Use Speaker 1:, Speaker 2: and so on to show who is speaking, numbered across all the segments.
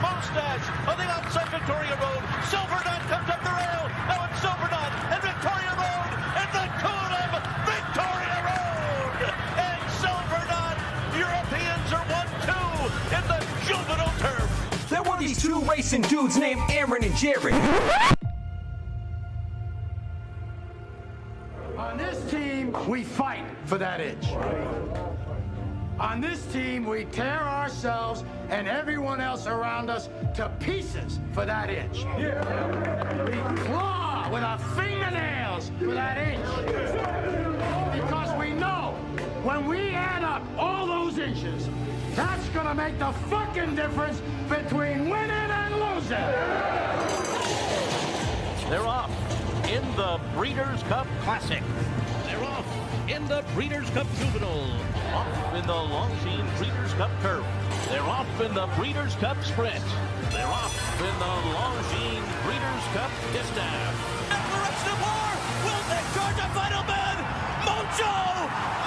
Speaker 1: Mustache on the outside Victoria Road. Silver Knot comes up the rail. Now it's Silver Knot and Victoria Road and the Coolum Victoria Road. And Silver Knot, Europeans are 1-2 in the juvenile turf.
Speaker 2: There were these two racing dudes named Aaron and Jared.
Speaker 3: On this team, we fight for that itch. On this team, we tear ourselves and everyone else around us to pieces for that itch. We claw with our fingernails for that itch. Because we know when we add up all those inches, that's gonna make the fucking difference between winning and losing.
Speaker 1: They're off in the Breeders' Cup Classic. They're off in the Breeders' Cup Juvenile. Off in the Longines Breeders' Cup Turf. They're off in the Breeders' Cup Sprint. They're off in the Longines Breeders' Cup Distaff. Declaration of war! Will they charge a final man? Mojo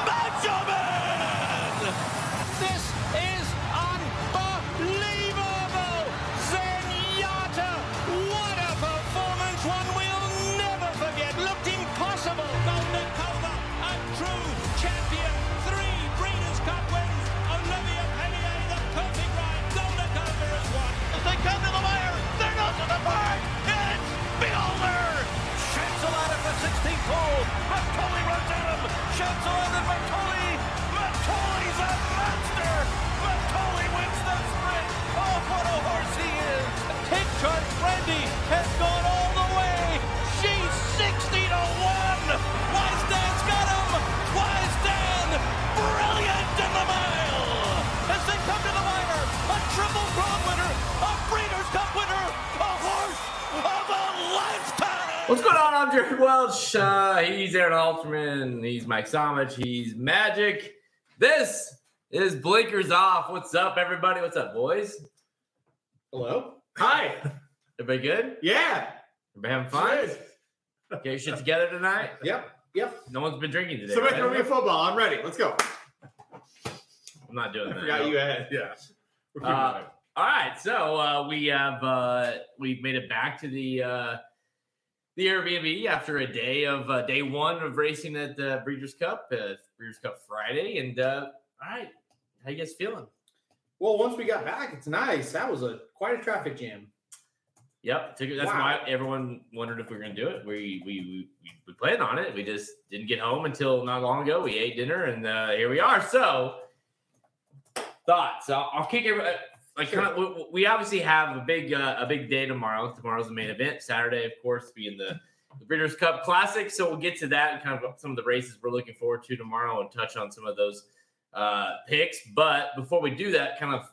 Speaker 1: Chancel and a monster. Wins the sprint. Oh, what a horse he is.
Speaker 4: Take has gone
Speaker 5: Welch. Uh, he's Aaron Halterman. He's Mike Somich. He's Magic. This is Blinkers Off. What's up, everybody? What's up, boys?
Speaker 6: Hello. Hi.
Speaker 5: Everybody good?
Speaker 6: Yeah.
Speaker 5: Everybody having fun?
Speaker 6: Good.
Speaker 5: Get your shit together tonight?
Speaker 6: Yep. Yep.
Speaker 5: No one's been drinking today.
Speaker 6: Somebody
Speaker 5: right?
Speaker 6: throw me a football. I'm ready. Let's go.
Speaker 5: I'm not doing
Speaker 6: I
Speaker 5: that.
Speaker 6: forgot you had. Yeah.
Speaker 5: Uh. All right, so uh, we have uh, we've made it back to the uh, the Airbnb after a day of uh, day one of racing at the Breeders' Cup, uh, Breeders' Cup Friday, and uh, all right, how you guys feeling?
Speaker 6: Well, once we got back, it's nice. That was a quite a traffic jam.
Speaker 5: Yep, took that's
Speaker 6: Wow.
Speaker 5: why everyone wondered if we were going to do it. We, we we we planned on it. We just didn't get home until not long ago. We ate dinner, and uh, here we are. So, thoughts? I'll, I'll kick it. Like,
Speaker 6: Sure.
Speaker 5: kind of, we, obviously have a big uh, a big day tomorrow. Tomorrow's the main event. Saturday, of course, being the, the Breeders' Cup Classic. So we'll get to that and kind of some of the races we're looking forward to tomorrow, and touch on some of those uh, picks. But before we do that, kind of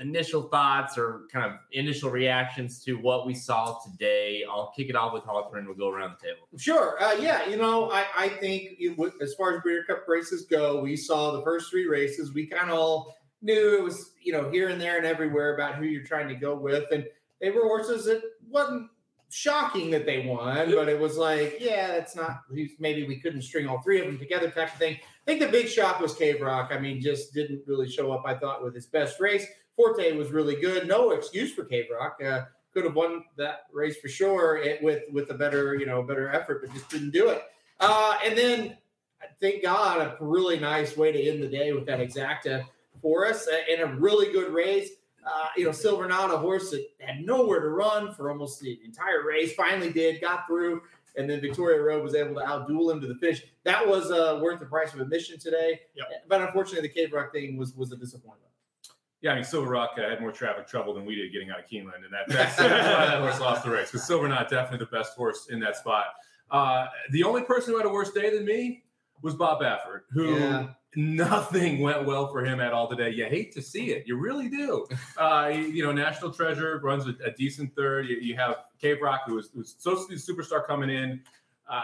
Speaker 5: initial thoughts or kind of initial reactions to what we saw today. I'll kick it off with Hawthorne. We'll go around the table.
Speaker 6: Sure. Uh, yeah. You know, I, I think it, as far as Breeder Cup races go, we saw the first three races. We kind of all knew it was, you know, here and there and everywhere about who you're trying to go with. And they were horses that wasn't shocking that they won, but it was like, yeah, that's not, maybe we couldn't string all three of them together type of thing. I think the big shock was Cave Rock. I mean, just didn't really show up, I thought, with his best race. Forte was really good. No excuse for Cave Rock. Uh, could have won that race for sure it, with with a better you know better effort, but just didn't do it. Uh, and then thank God a really nice way to end the day with that exacta for us uh, in a really good race. Uh, you know, Silver Knot, a horse that had nowhere to run for almost the entire race, finally did, got through, and then Victoria Road was able to outduel him to the finish. That was uh, worth the price of admission today.
Speaker 7: Yep.
Speaker 6: But unfortunately, the Cave Rock thing was was a disappointment.
Speaker 7: Yeah, I mean, Silver Rock uh, had more traffic trouble than we did getting out of Keeneland, and that, that's, why that horse lost the race. Because Silver Knot definitely the best horse in that spot. Uh, the only person who had a worse day than me was Bob Baffert, who
Speaker 6: Yeah.
Speaker 7: Nothing went well for him at all today. You hate to see it, you really do. Uh, you, know, National Treasure runs a, a decent third. You, you have Cave Rock, who was, who's supposed to be the superstar coming in. Uh,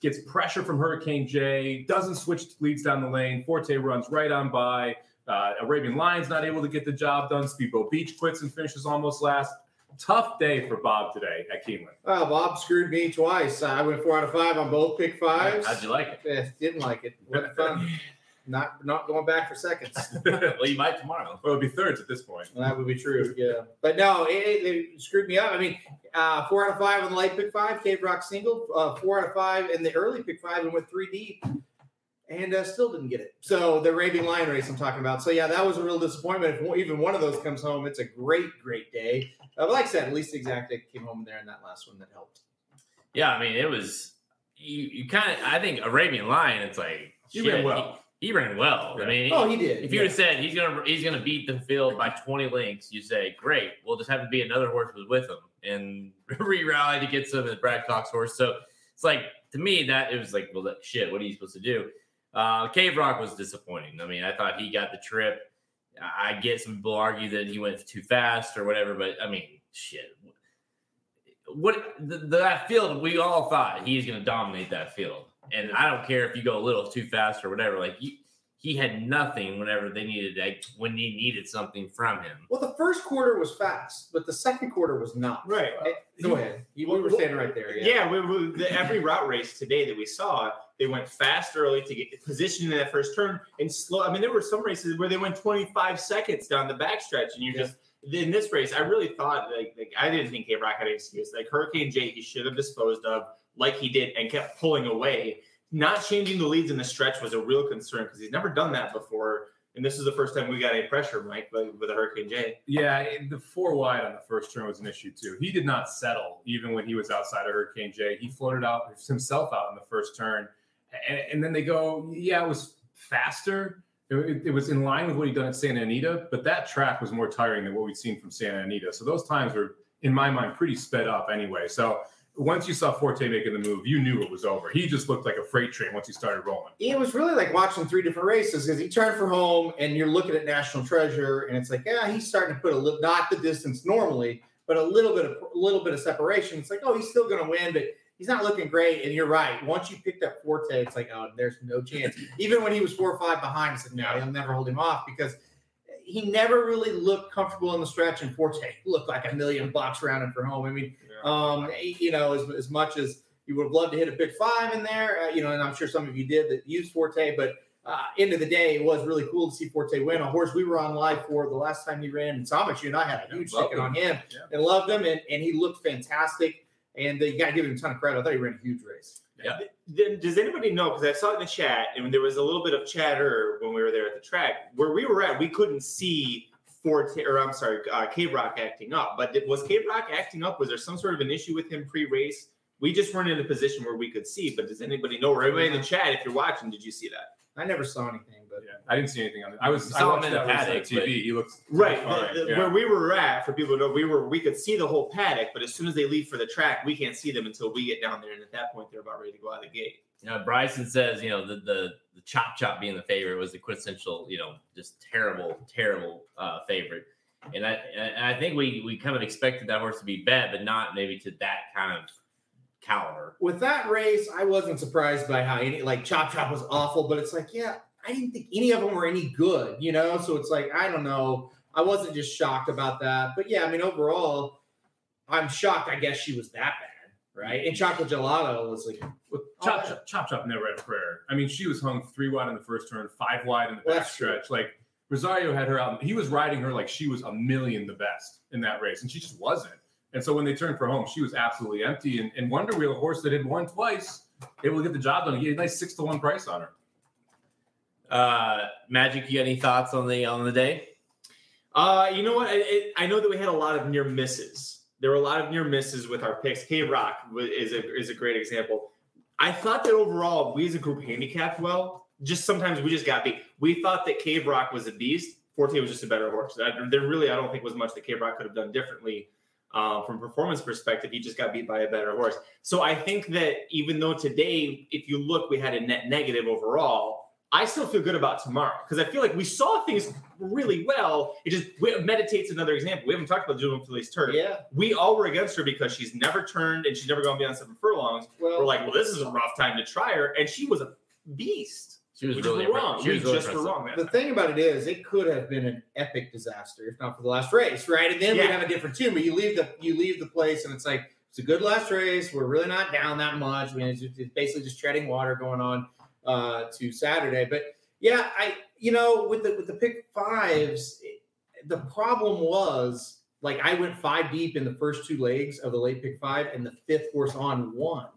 Speaker 7: gets pressure from Hurricane J, doesn't switch leads down the lane. Forte runs right on by. Uh, Arabian Lions not able to get the job done. Speedboat Beach quits and finishes almost last. Tough day for Bob today at Keeneland.
Speaker 6: Well, Bob screwed me twice. I went four out of five on both pick fives.
Speaker 5: How'd you like it?
Speaker 6: Eh, didn't like it. Not not going back for seconds.
Speaker 5: well, you might tomorrow.
Speaker 7: Well, it'll be thirds at this point.
Speaker 6: Well, that would be true. Yeah, but no, it, it, it screwed me up. I mean, uh, four out of five on the light pick five, Cave Rock single. Uh, four out of five in the early pick five and went three deep, and uh, still didn't get it. So the Arabian Lion race I'm talking about. So yeah, that was a real disappointment. If even one of those comes home, it's a great, great day. Uh, but like I said, at least the exact came home there in that last one that helped.
Speaker 5: Yeah, I mean, it was you. You kind of. I think Arabian Lion. It's like
Speaker 7: you
Speaker 5: shit,
Speaker 7: ran well.
Speaker 5: He, he ran well. I mean,
Speaker 6: Oh, he did.
Speaker 5: If you would have said he's gonna he's gonna beat the field by 20 lengths, you say, great. We'll just have to be another horse was with him and re-rally to get some of Brad Cox horse. So it's like to me that it was like, well, that, shit. What are you supposed to do? Uh, Cave Rock was disappointing. I mean, I thought he got the trip. I I get some people argue that he went too fast or whatever, but I mean, shit. What the, that field? We all thought he's going to dominate that field, and I don't care if you go a little too fast or whatever. Like you, he had nothing whenever they needed like when he needed something from him.
Speaker 6: Well, the first quarter was fast, but the second quarter was not.
Speaker 8: Right.
Speaker 6: Eh, Go ahead. You we were standing right there.
Speaker 8: Yeah, we, we, the, every route race today that we saw, they went fast early to get positioned in that first turn and slow. I mean, there were some races where they went 25 seconds down the backstretch, and you
Speaker 6: Yeah.
Speaker 8: just in this race, I really thought like, like I didn't think Cave Rock had an excuse. Like Hurricane J, he should have disposed of like he did and kept pulling away. Not changing the leads in the stretch was a real concern because he's never done that before. And this is the first time we got any pressure, Mike, with Hurricane J.
Speaker 7: Yeah, the four wide on the first turn was an issue too. He did not settle even when he was outside of Hurricane J. He floated out himself out in the first turn, and, and then they go, yeah, it was faster. It- it was in line with what he'd done at Santa Anita, but that track was more tiring than what we'd seen from Santa Anita. So those times were, in my mind, pretty sped up anyway. So once you saw Forte making the move, you knew it was over. He just looked like a freight train once he started rolling.
Speaker 6: It was really like watching three different races because he turned for home and you're looking at National Treasure and it's like, yeah, he's starting to put a little, not the distance normally, but a little bit of a little bit of separation. It's like, oh, he's still going to win, but he's not looking great. And you're right. Once you picked up Forte, it's like, oh, there's no chance. Even when he was four or five behind, I said, no, he'll never hold him off because he never really looked comfortable in the stretch. And Forte looked like a million bucks rounding for home. I mean, um, you know, as, as much as you would have loved to hit a big five in there, uh, you know, and I'm sure some of you did that used Forte, but uh, end of the day, it was really cool to see Forte win. A horse we were on live for the last time he ran, and Thomas, you and I had a huge ticket on
Speaker 7: him.
Speaker 6: him
Speaker 7: Yeah.
Speaker 6: and loved him, and, and he looked fantastic. And uh, you got to give him a ton of credit. I thought he ran a huge race.
Speaker 8: Then does anybody know? Because I saw it in the chat, and there was a little bit of chatter when we were there at the track. Where we were at, we couldn't see Forte, or I'm sorry, uh, Cave Rock acting up. But did, was Cave Rock acting up? Was there some sort of an issue with him pre-race? We just weren't in a position where we could see. But does anybody know? Or everybody in the chat, if you're watching, did you see that?
Speaker 6: I never saw anything, but
Speaker 7: Yeah, I didn't see anything on it. I was I
Speaker 5: saw
Speaker 7: watched
Speaker 5: him in
Speaker 7: that
Speaker 5: the
Speaker 7: race on TV.
Speaker 5: but-
Speaker 7: He looked
Speaker 8: Right,
Speaker 7: fine.
Speaker 8: the- the-
Speaker 7: yeah.
Speaker 8: where we were at, for people to know, we were we could see the whole paddock, but as soon as they leave for the track, we can't see them until we get down there, and at that point, they're about ready to go out of the gate.
Speaker 5: You know, Bryson says, you know, the, the the chop chop being the favorite was the quintessential, you know, just terrible, terrible uh, favorite. And I and I think we we kind of expected that horse to be bad, but not maybe to that kind of caliber.
Speaker 6: with that race, I wasn't surprised by how any like Chop Chop was awful, but it's like, yeah, I didn't think any of them were any good, you know. So it's like, I don't know. I wasn't just shocked about that, but yeah, I mean, overall, I'm shocked. I guess she was that bad, right? And Chocolate Gelato was like,
Speaker 7: Well, chop, chop, chop, chop never had a prayer. I mean, she was hung three wide in the first turn, five wide in the
Speaker 6: Well,
Speaker 7: backstretch. Like Rosario had her out. He was riding her like she was a million the best in that race, and she just wasn't. And so when they turned for home, she was absolutely empty. And, and Wonder Wheel, a horse that had won twice, able to get the job done. He had a nice six to one price on her.
Speaker 5: Uh, Magic, you got any thoughts on the on the day?
Speaker 8: Uh, you know what? I, it, I know that we had a lot of near misses. There were a lot of near misses with our picks. Cave Rock is a is a great example. I thought that overall we as a group handicapped well. Just sometimes we just got beat. We thought that Cave Rock was a beast. Forte was just a better horse. There really, I don't think was much that Cave Rock could have done differently uh, from performance perspective. He just got beat by a better horse. So I think that even though today, if you look, we had a net negative overall. I still feel good about tomorrow because I feel like we saw things really well. It just we- meditates another example. We haven't talked about Juvenile Fillies turf.
Speaker 6: yeah,
Speaker 8: We all were against her because she's never turned and she's never gone beyond seven furlongs.
Speaker 6: well,
Speaker 8: We're like, well, this is a rough time to try her, and she was a beast.
Speaker 5: She was really
Speaker 8: wrong.
Speaker 5: She
Speaker 8: We
Speaker 5: was really
Speaker 8: just were wrong. That
Speaker 6: the
Speaker 8: time.
Speaker 6: thing about it is, it could have been an epic disaster if not for the last race, right? And then we'd have a different tune. But you leave the you leave the place, and it's like it's a good last race. We're really not down that much. I mean, it's, just, it's basically just treading water going on uh, to Saturday. But Yeah, I you know with the with the pick fives, the problem was like I went five deep in the first two legs of the late pick five, and the fifth horse on one.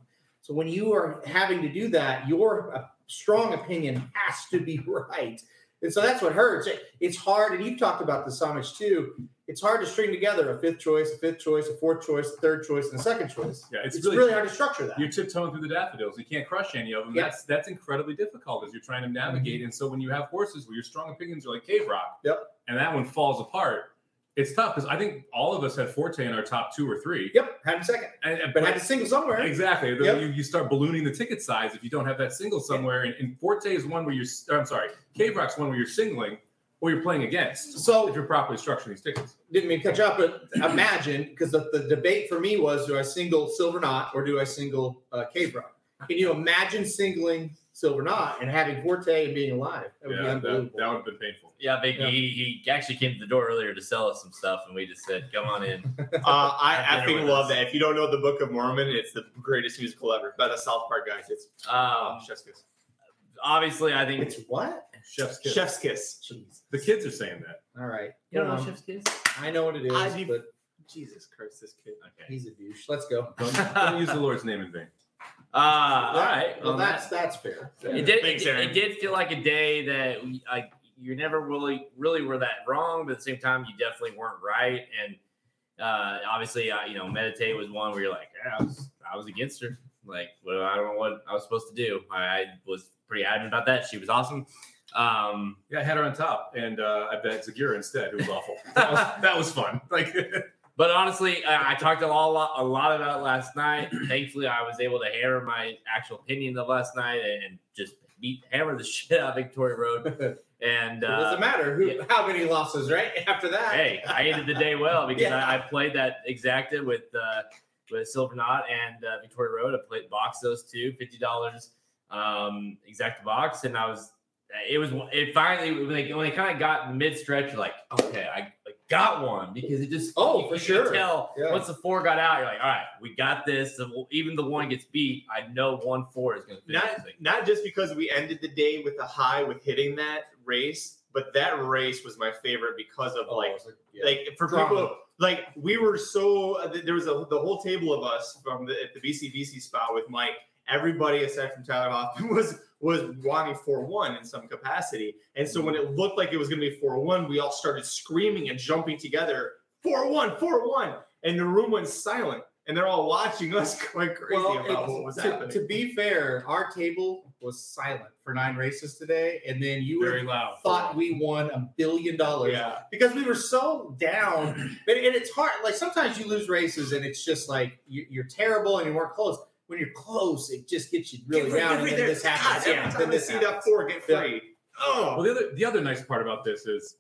Speaker 6: So when you are having to do that, your uh, strong opinion has to be right, and so that's what hurts. It's hard, and you've talked about this so much too. It's hard to string together a fifth choice, a fifth choice, a fourth choice, a third choice, and a second choice.
Speaker 7: Yeah, it's,
Speaker 6: It's,
Speaker 7: really,
Speaker 6: really, hard to structure that.
Speaker 7: you're tiptoeing through the daffodils. You can't crush any of them.
Speaker 6: Yeah.
Speaker 7: That's that's incredibly difficult as you're trying to mm-hmm. navigate. And so when you have horses where your strong opinions are like Cave Rock,
Speaker 6: Yep.
Speaker 7: and that one falls apart, it's tough because I think all of us had Forte in our top two or three.
Speaker 6: Yep, had a second,
Speaker 7: And, and-
Speaker 6: but had a single somewhere.
Speaker 7: Exactly.
Speaker 6: Yep.
Speaker 7: You, you start ballooning the ticket size if you don't have that single somewhere. And, and Forte is one where you're, I'm sorry, Cave mm-hmm. Rock's one where you're singling or you're playing against
Speaker 6: So
Speaker 7: if you're properly structuring these tickets.
Speaker 6: didn't mean to catch up, but imagine because the, the debate for me was do I single Silver Knot or do I single uh, Cave Rock? Can you imagine singling Silver Knot and having Forte and being alive? That would be
Speaker 7: Yeah, that,
Speaker 6: unbelievable.
Speaker 7: that would have been painful.
Speaker 5: Yeah, Big
Speaker 6: Yeah.
Speaker 5: He, he actually came to the door earlier to sell us some stuff, and we just said, "Come on in."
Speaker 8: Uh, I
Speaker 5: Have dinner
Speaker 8: love
Speaker 5: us.
Speaker 8: that. If you don't know the Book of Mormon, it's the greatest musical ever by the South Park guys. It's
Speaker 5: Um,
Speaker 8: Chef's Kiss.
Speaker 5: Obviously, I think
Speaker 6: it's what?
Speaker 7: Chef's kiss.
Speaker 8: Chef's Kiss.
Speaker 6: Jeez.
Speaker 7: The kids are saying that.
Speaker 6: All right.
Speaker 5: you don't know
Speaker 6: Um,
Speaker 5: Chef's Kiss.
Speaker 6: I know what it is,
Speaker 8: I'd
Speaker 6: but
Speaker 8: Jesus Christ, this kid.
Speaker 5: Okay.
Speaker 6: he's a douche. Let's go.
Speaker 7: Don't, don't use the Lord's name in vain.
Speaker 5: Uh, all right.
Speaker 6: Well,
Speaker 5: Well,
Speaker 6: that's that's fair.
Speaker 5: it did.
Speaker 8: Thanks,
Speaker 5: it,
Speaker 8: Aaron.
Speaker 5: it did feel like a day that we, like you never really, really were that wrong, but at the same time, you definitely weren't right. And uh, obviously, uh, you know, meditate was one where you're like, yeah, I was, I was against her. Like, well, I don't know what I was supposed to do. I, I was pretty adamant about that. She was awesome. Um,
Speaker 7: Yeah, I had her on top, and uh, I bet Zagira instead. It was awful. That was, that was fun. Like,
Speaker 5: But honestly, I, I talked a lot, a lot about last night. Thankfully, I was able to hammer my actual opinion of last night and, and just beat hammer the shit out of Victoria Road. And
Speaker 6: it
Speaker 5: uh,
Speaker 6: doesn't matter who,
Speaker 5: yeah.
Speaker 6: how many losses, right? After that,
Speaker 5: hey, I ended the day well because
Speaker 6: Yeah.
Speaker 5: I, I played that exacta with uh, with Silver Knot and uh, Victoria Road. I played box those two, fifty dollars um, exacta box, and I was. It was. It finally when they when they kind of got mid stretch, like, okay, I, I got one because it just
Speaker 6: Oh,
Speaker 5: you-
Speaker 6: for
Speaker 5: you
Speaker 6: sure.
Speaker 5: Tell
Speaker 6: Yeah.
Speaker 5: once the four got out, you're like, all right, we got this. The- Even the one gets beat, I know one four is going to finish.
Speaker 8: Not
Speaker 5: this
Speaker 8: not just because we ended the day with a high with hitting that race, but that race was my favorite because of
Speaker 6: Oh,
Speaker 8: like
Speaker 6: like, yeah.
Speaker 8: like for
Speaker 6: Drama.
Speaker 8: people like we were so uh, there was a the whole table of us from the at the BCBC spot with Mike. Everybody aside from Tyler Hoffman was was wanting four one in some capacity, and so when it mm-hmm. looked like it was going to be four one, we all started screaming and jumping together. Four one, four one, and the room went silent, and they're all watching us going crazy
Speaker 6: Well,
Speaker 8: about what was
Speaker 6: to,
Speaker 8: happening.
Speaker 6: to be fair, our table was silent for nine races today, and then you
Speaker 7: very loud.
Speaker 6: thought we won a billion dollars
Speaker 8: yeah,
Speaker 6: because we were so down. But and it's hard. Like sometimes you lose races, and it's just like you, you're terrible and you weren't close. When you're close, it just gets you really
Speaker 8: Get
Speaker 6: down, and then this happens.
Speaker 8: God,
Speaker 6: yeah,
Speaker 8: every
Speaker 6: then
Speaker 8: time I
Speaker 6: this
Speaker 8: see
Speaker 6: happens.
Speaker 8: that four get
Speaker 6: Yeah.
Speaker 8: Oh.
Speaker 7: Well, the other the other nice part about this is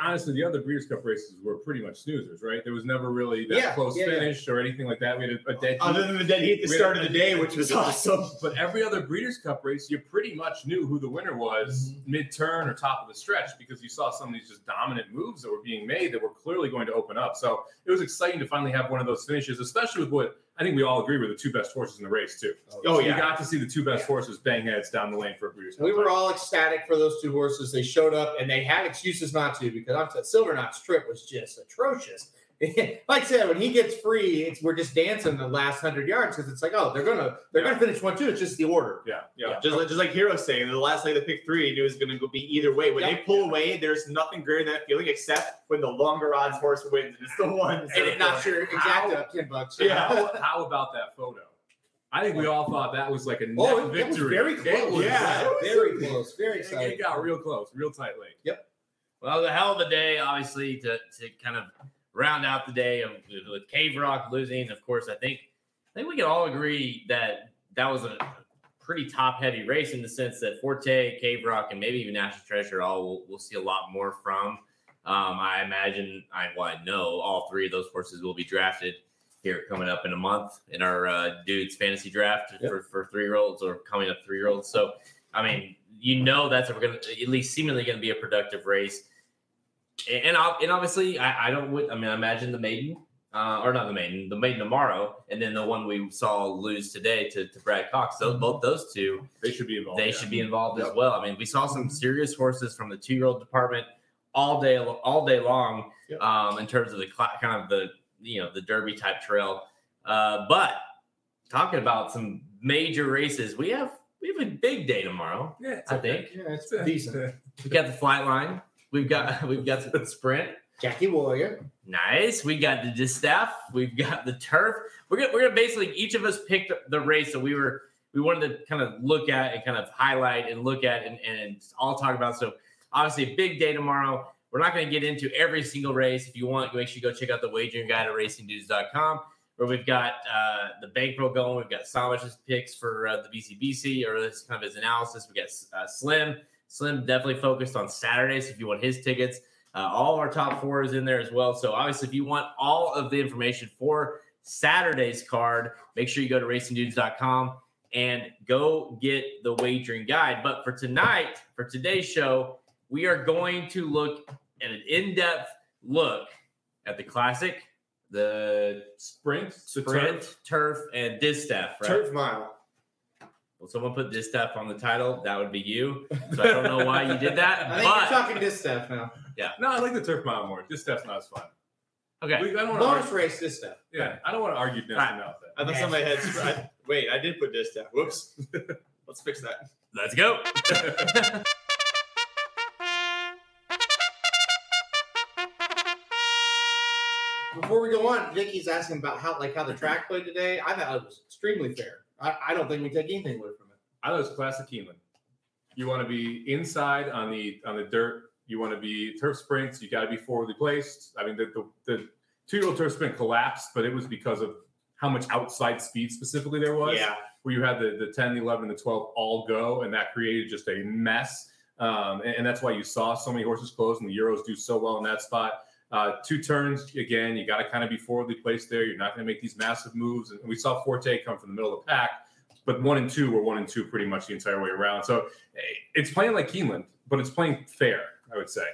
Speaker 7: honestly the other Breeders' Cup races were pretty much snoozers, right? There was never really that
Speaker 6: Yeah,
Speaker 7: close
Speaker 6: yeah, yeah.
Speaker 7: finish or anything like that. We had a, a dead
Speaker 8: other
Speaker 7: heat.
Speaker 8: than the dead heat at the start
Speaker 7: had
Speaker 8: of the day, which was awesome.
Speaker 7: But every other Breeders' Cup race, you pretty much knew who the winner was
Speaker 6: Mm-hmm.
Speaker 7: mid turn or top of the stretch because you saw some of these just dominant moves that were being made that were clearly going to open up. So it was exciting to finally have one of those finishes, especially with what I think we all agree were the two best horses in the race too.
Speaker 8: Oh,
Speaker 7: So
Speaker 8: yeah.
Speaker 7: you got to see the two best horses bang heads down the lane for a Breeders'.
Speaker 6: We were all ecstatic for those two horses. They showed up and they had excuses not to because I'm Silver Knot's trip was just atrocious. like I said, when he gets free, it's we're just dancing the last hundred yards because it's like, oh, they're gonna they're
Speaker 7: Yeah.
Speaker 6: gonna finish one two. It's just the order.
Speaker 7: yeah, yeah.
Speaker 8: Just, like- just like Hero saying, the last leg of the pick three, knew it was going to go be either way. When
Speaker 6: Yeah.
Speaker 8: they pull away, there's nothing greater than that feeling except when the longer odds horse wins, and it's the one.
Speaker 6: And it knocks your exact up uh, ten bucks.
Speaker 8: Yeah.
Speaker 7: How, how about that photo? I think we all thought that was like a net
Speaker 6: Oh, it, it was
Speaker 7: victory.
Speaker 6: very close.
Speaker 7: was-
Speaker 8: Yeah.
Speaker 6: very close. Very
Speaker 7: It,
Speaker 6: exciting.
Speaker 7: it got real close, real tight Yep.
Speaker 5: Well, the hell of a day, obviously, to, to kind of round out the day of with Cave Rock losing. Of course, I think I think we can all agree that that was a pretty top heavy race in the sense that Forte, Cave Rock, and maybe even National Treasure all we'll, we'll see a lot more from. Um, I imagine, I well, I know all three of those horses will be drafted here coming up in a month in our uh, dudes fantasy draft
Speaker 6: Yep.
Speaker 5: for, for three year olds or coming up three year olds. So, I mean, you know that's we're to at least seemingly going to be a productive race. And and, obviously, I, I don't. I mean, I imagine the maiden uh, or not the maiden, the maiden tomorrow, and then the one we saw lose today to, to Brad Cox. Those, both those two,
Speaker 7: They should be involved.
Speaker 5: they
Speaker 7: yeah.
Speaker 5: should be involved as well. I mean, we saw some serious horses from the two year old department all day all day long
Speaker 6: Yep.
Speaker 5: um, in terms of the kind of the you know the Derby type trail. Uh, but talking about some major races, we have we have a big day tomorrow.
Speaker 7: Yeah,
Speaker 5: I think
Speaker 6: Yeah, it's decent.
Speaker 5: we got the flight line. We've got we've got the sprint.
Speaker 6: Jackie Warrior.
Speaker 5: Nice. We got the distaff. We've got the turf. We're gonna we're gonna basically each of us picked the race that we were we wanted to kind of look at and kind of highlight and look at and, and all talk about. So obviously a big day tomorrow. We're not going to get into every single race. If you want, make sure you go check out the wagering guide at racingdudes.com where we've got uh, the bankroll going. We've got Sandwich's picks for uh, the BCBC or this kind of his analysis. We got uh, Slim. Slim definitely focused on Saturdays if you want his tickets. Uh, all of our top four is in there as well. So obviously, if you want all of the information for Saturday's card, make sure you go to racingdudes.com and go get the wagering guide. But for tonight, for today's show, we are going to look at an in-depth look at the classic, the
Speaker 7: Sprint,
Speaker 5: sprint,
Speaker 7: turf.
Speaker 5: turf, and distaff. Right?
Speaker 6: Turf Mile.
Speaker 5: Well, someone put distaff on the title. That would be you. So I don't know why you did that,
Speaker 6: I think you're
Speaker 5: but
Speaker 6: talking distaff now. Yeah.
Speaker 7: No, I like the turf mile more. This stuff's not as fun.
Speaker 5: okay.
Speaker 7: We, I don't want to.
Speaker 6: Bonus
Speaker 7: Argue,
Speaker 6: race distaff.
Speaker 7: yeah, I don't want to argue
Speaker 5: Right.
Speaker 7: nothing out there.
Speaker 8: I thought somebody had. I, wait, I did put this down. Whoops. Let's fix that.
Speaker 5: Let's go.
Speaker 6: Before we go on, Vicky's asking about how like how the track played today. I thought it was extremely fair. I, I don't think we take anything away from it.
Speaker 7: I thought it was classic Keeneland. You want to be inside on the on the dirt. You want to be turf sprints. You got to be forwardly placed. I mean, the the, the two year old turf sprint collapsed, but it was because of how much outside speed specifically there was.
Speaker 8: Yeah.
Speaker 7: Where you had the the 10, the 11, and the 12 all go, and that created just a mess. Um, and, and that's why you saw so many horses close, and the Euros do so well in that spot. Uh, two turns again, you got to kind of be forwardly placed there. You're not going to make these massive moves. And we saw Forte come from the middle of the pack, but one and two were one and two pretty much the entire way around. So eh, it's playing like Keeneland, but it's playing fair, I would say.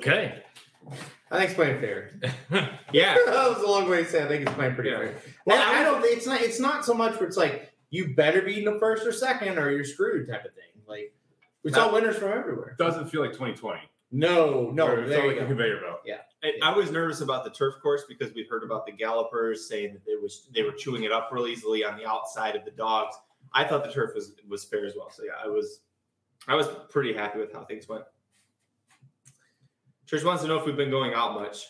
Speaker 5: Okay.
Speaker 6: I think it's playing fair.
Speaker 8: Yeah.
Speaker 6: that was a long way to say. I think it's playing pretty
Speaker 7: Yeah.
Speaker 6: fair. Well, I don't. It's not. It's not so much where it's like you better be in the first or second, or you're screwed type of thing. Like we saw winners from everywhere.
Speaker 7: Doesn't feel like 2020.
Speaker 6: No, no.
Speaker 7: Or it
Speaker 6: there
Speaker 7: felt
Speaker 6: you
Speaker 7: like a conveyor belt.
Speaker 8: And I was nervous about the turf course because we heard about the gallopers saying that it was they were chewing it up real easily on the outside of the dogs. I thought the turf was was fair as well. So yeah, I was I was pretty happy with how things went. Trish wants to know if we've been going out much.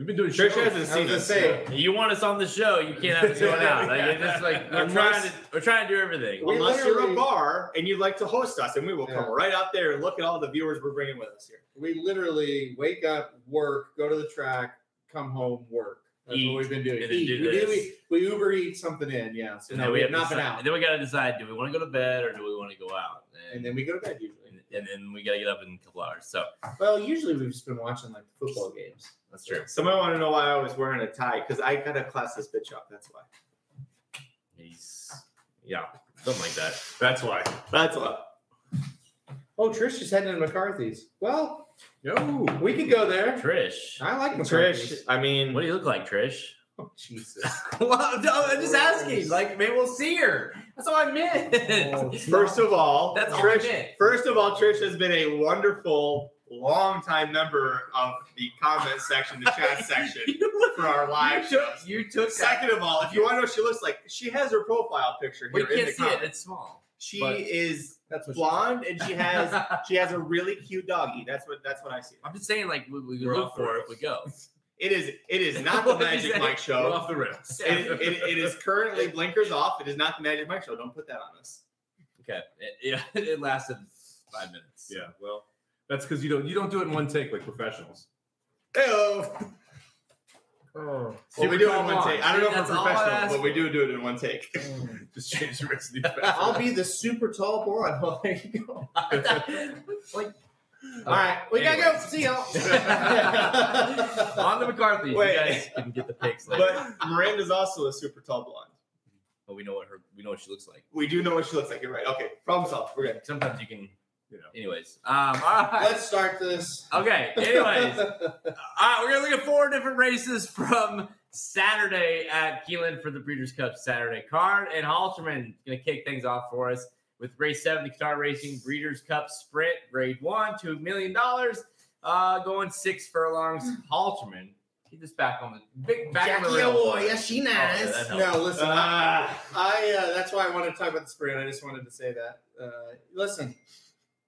Speaker 7: We've been doing
Speaker 8: Trish
Speaker 7: shows.
Speaker 8: hasn't
Speaker 6: I
Speaker 8: seen us.
Speaker 6: say.
Speaker 5: You want us on the show, you can't have us going out. Like, it's just like we're
Speaker 8: Unless-
Speaker 5: trying to we're trying to do everything.
Speaker 6: We
Speaker 8: Unless you're a bar and you'd like to host us, and we will
Speaker 6: Yeah.
Speaker 8: come right out there and look at all the viewers we're bringing with us here.
Speaker 6: We literally wake up, work, go to the track, come home, work. That's
Speaker 5: Eat,
Speaker 6: what we've been doing.
Speaker 5: and then
Speaker 6: Eat.
Speaker 5: do
Speaker 6: we, do,
Speaker 5: this.
Speaker 6: we, we Uber eat something in, yeah. So
Speaker 5: And
Speaker 6: no,
Speaker 5: then
Speaker 6: we
Speaker 5: we
Speaker 6: have
Speaker 5: have
Speaker 6: not been
Speaker 5: decide,
Speaker 6: out.
Speaker 5: and then we got to decide: do we want to go to bed or do we want to go out?
Speaker 6: And then we go to bed usually.
Speaker 5: And then we got to get up in a couple hours. So
Speaker 6: Well, usually we've just been watching like football games.
Speaker 5: that's true.
Speaker 8: Somebody want to know why I was wearing a tie because I gotta class this bitch up. That's why.
Speaker 5: He's yeah, something like that.
Speaker 7: That's why.
Speaker 8: That's why.
Speaker 6: Oh, Trish just heading to McCarthy's. Well,
Speaker 7: Yo.
Speaker 6: we could go there.
Speaker 5: Trish,
Speaker 6: I like
Speaker 8: Trish, I mean,
Speaker 5: what do you look like, Trish?
Speaker 6: Oh, Jesus.
Speaker 5: well, no, I'm just asking. Like, maybe we'll see her. That's all I meant.
Speaker 6: Oh,
Speaker 8: First of all,
Speaker 5: That's all
Speaker 8: Trish.
Speaker 5: I meant.
Speaker 8: First of all, Trish has been a wonderful, long-time member of the comment section, the chat section for our live
Speaker 5: you took,
Speaker 8: shows.
Speaker 5: you took that.
Speaker 8: Second of all, if you want to know what she looks like, she has her profile picture
Speaker 5: We
Speaker 8: here in
Speaker 5: can't
Speaker 8: the
Speaker 5: see it. It's small.
Speaker 8: She
Speaker 5: but-
Speaker 8: is
Speaker 6: That's what
Speaker 8: blonde and she has she has a really cute doggy. That's what that's what I see.
Speaker 5: I'm just saying, like, we, we look for it if we go.
Speaker 8: It is it is not the
Speaker 5: What did you
Speaker 8: Magic
Speaker 5: say?
Speaker 8: Mike
Speaker 7: We're
Speaker 8: show.
Speaker 7: off the rails.
Speaker 8: It, it, it is currently blinkers off. It is not the Magic Mike show. Don't put that on us.
Speaker 5: Okay. It, yeah, it lasted five minutes.
Speaker 7: Yeah, well, that's because you don't you don't do it in one take like professionals.
Speaker 8: Hey-oh.
Speaker 6: Oh.
Speaker 8: Well, we do it in one
Speaker 5: on.
Speaker 8: take. I don't know if we're professional, but we do do it in one take.
Speaker 7: Just change the rest of these.
Speaker 6: I'll be the super tall blonde. Well, there you go.
Speaker 5: like,
Speaker 6: All right, we gotta go. See y'all.
Speaker 5: on to McCarthy.
Speaker 8: Wait.
Speaker 5: You guys can get the pics later.
Speaker 8: but Miranda's also a super tall blonde.
Speaker 5: but we know what her we know what she looks like.
Speaker 8: We do know what she looks like. You're right. Okay, problem solved. We're good.
Speaker 5: Sometimes you can
Speaker 7: You know.
Speaker 5: Anyways, um, all right.
Speaker 6: Let's start this.
Speaker 5: Okay. Anyways, all right, we're gonna look at four different races from Saturday at Keeneland for the Breeders' Cup Saturday card, and Halterman gonna kick things off for us with race seven, the Qatar Racing Breeders' Cup Sprint, grade one, two million dollars, uh, going six furlongs. Halterman, keep this back on the big back on the
Speaker 6: Jackie
Speaker 5: rail.
Speaker 6: Awoy, yes, she
Speaker 5: Oh,
Speaker 6: nice.
Speaker 5: yeah,
Speaker 6: no, listen,
Speaker 8: Ah.
Speaker 6: I uh, that's why I wanted to talk about the sprint. I just wanted to say that. Uh, listen,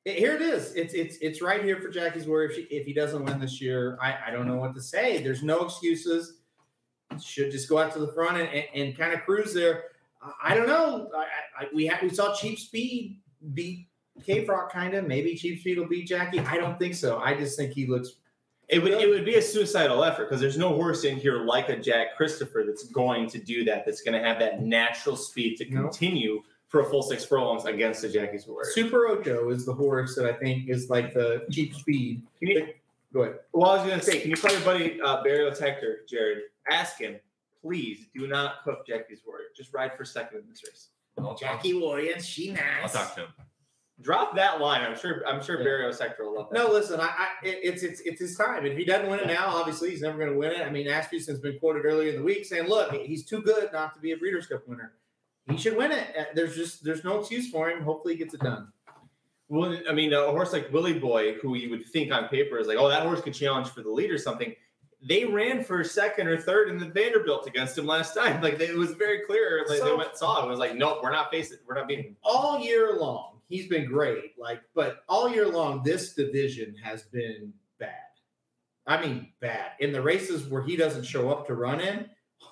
Speaker 6: it- here it is. It's it's it's right here for Jackie's Warrior. If, she, if he doesn't win this year, I, I don't know what to say. There's no excuses. Should just go out to the front and, and, and kind of cruise there. I, I don't know. I, I, we had we saw Cheap Speed beat Cave Rock kind of. Maybe Cheap Speed will beat Jackie. I don't think so. I just think he looks.
Speaker 8: It would it would be a suicidal effort because there's no horse in here like a Jack Christopher that's going to do that. That's going to have that natural speed to
Speaker 6: No.
Speaker 8: continue for a full six furlongs against the Jackie's Warrior.
Speaker 6: Super Ocho is the horse that I think is like the Cheap Speed.
Speaker 8: Can you,
Speaker 6: Go ahead.
Speaker 8: well, I was going to say, can you call your buddy uh, Barry Hector, Jared? Ask him, please do not cook Jackie's Warrior. Just ride for second in this race.
Speaker 5: I'll,
Speaker 6: Jackie Warrior, she nice.
Speaker 5: I'll talk to him.
Speaker 8: Drop that line. I'm sure. I'm sure
Speaker 6: Yeah.
Speaker 8: Barry Hector will love that.
Speaker 6: No, listen, I, I it- it's it's it's his time. If he doesn't win it now, obviously he's never going to win it. I mean, Asmussen's been quoted earlier in the week saying, "Look, he's too good not to be a Breeders' Cup winner. He should win it. Uh, There's just there's no excuse for him. Hopefully, he gets it done."
Speaker 8: Well, I mean, a horse like Willie Boy, who you would think on paper is like, oh, that horse could challenge for the lead or something. They ran for second or third in the Vanderbilt against him last time. Like it was very clear. Like they went saw it. It was like, nope, we're not facing. We're not beating. him.
Speaker 6: all year long, he's been great. Like, but all year long, this division has been bad. I mean, bad. In the races where he doesn't show up to run in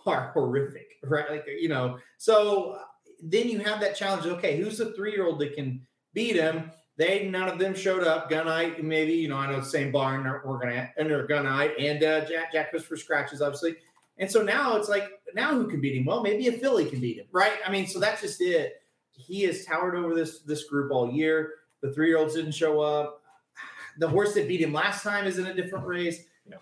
Speaker 6: are horrific, right? Like, you know, so uh, then you have that challenge. Okay, who's the three year old that can beat him? They none of them showed up. Gunite, maybe you know, I know the same barn we're gonna enter Gunite and uh, Jack Jack Christopher scratches obviously. And so now it's like, now who can beat him? Well, maybe a filly can beat him, right? I mean, so that's just it he has towered over this this group all year. The three year olds didn't show up. The horse that beat him last time is in a different race.
Speaker 8: Yeah.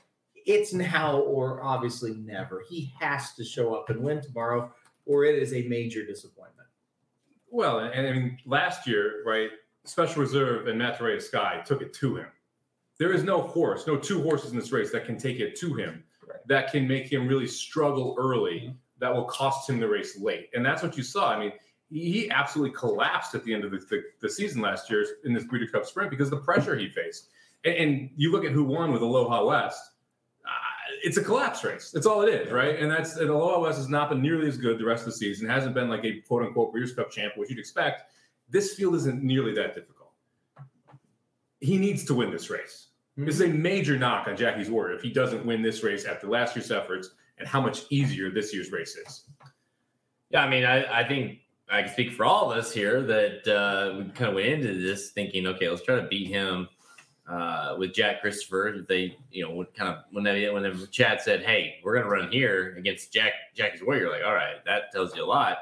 Speaker 6: It's now or obviously never. He has to show up and win tomorrow, or it is a major disappointment.
Speaker 7: Well, and I mean, last year, right? Special Reserve and Matarea Sky took it to him. There is no horse, no two horses in this race that can take it to him,
Speaker 8: Right.
Speaker 7: that can make him really struggle early, that will cost him the race late. And that's what you saw. I mean, he absolutely collapsed at the end of the, the, the season last year in this Breeder Cup sprint because of the pressure he faced. And, and you look at who won with Aloha West, uh, it's a collapse race. That's all it is, right? And that's and Aloha West has not been nearly as good the rest of the season. Hasn't been like a quote unquote Breeders' Cup champ, which you'd expect. This field isn't nearly that difficult. He needs to win this race. This is a major knock on Jackie's Warrior if he doesn't win this race after last year's efforts and how much easier this year's race is.
Speaker 5: Yeah, I mean, I, I think I can speak for all of us here that uh, we kind of went into this thinking, okay, let's try to beat him uh, with Jack Christopher. They, you know, would kind of when they when the Chad said, "Hey, we're gonna run here against Jack Jackie's Warrior," like, all right, that tells you a lot.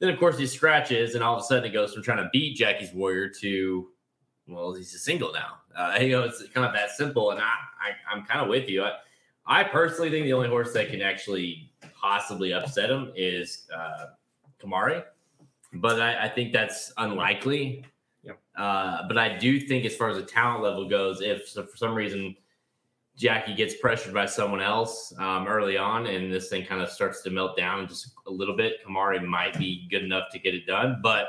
Speaker 5: Then of course he scratches, and all of a sudden it goes from trying to beat Jackie's Warrior to, well, he's a single now. Uh, you know, it's kind of that simple, and I, I I'm kind of with you. I, I personally think the only horse that can actually possibly upset him is uh, Kimari, but I, I think that's unlikely.
Speaker 8: Yep.
Speaker 5: Uh, but I do think, as far as the talent level goes, if so for some reason Jackie gets pressured by someone else um, early on, and this thing kind of starts to melt down just a little bit, Kimari might be good enough to get it done. But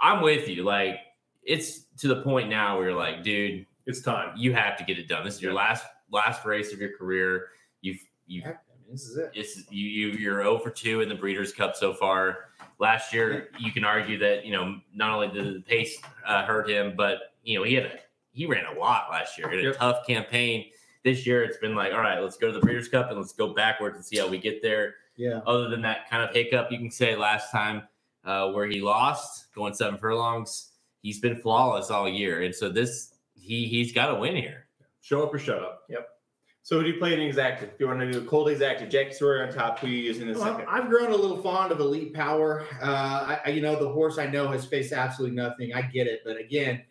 Speaker 5: I'm with you. Like it's to the point now where you're like, dude,
Speaker 7: It's time.
Speaker 5: you have to get it done. This is your last last race of your career. You've you
Speaker 6: I mean, this is it.
Speaker 5: it's you you you're over 2 in the Breeders' Cup so far. Last year, you can argue that you know not only did the pace uh, hurt him, but you know he had a he ran a lot last year. He had a
Speaker 7: Yep.
Speaker 5: tough campaign. This year, it's been like, all right, let's go to the Breeders' Cup and let's go backwards and see how we get there.
Speaker 6: Yeah.
Speaker 5: Other than that kind of hiccup, you can say last time uh, where he lost, going seven furlongs, he's been flawless all year, and so this he he's got to win here.
Speaker 7: Show up or shut up. Yep.
Speaker 8: So who do you play in exactive? If you want to do a cold exactive, Jackie's Warrior on top. Who are you using in the
Speaker 6: Well,
Speaker 8: second?
Speaker 6: I've grown a little fond of Elite Power. Uh, I, I- you know, the horse I know has faced absolutely nothing. I get it, but again,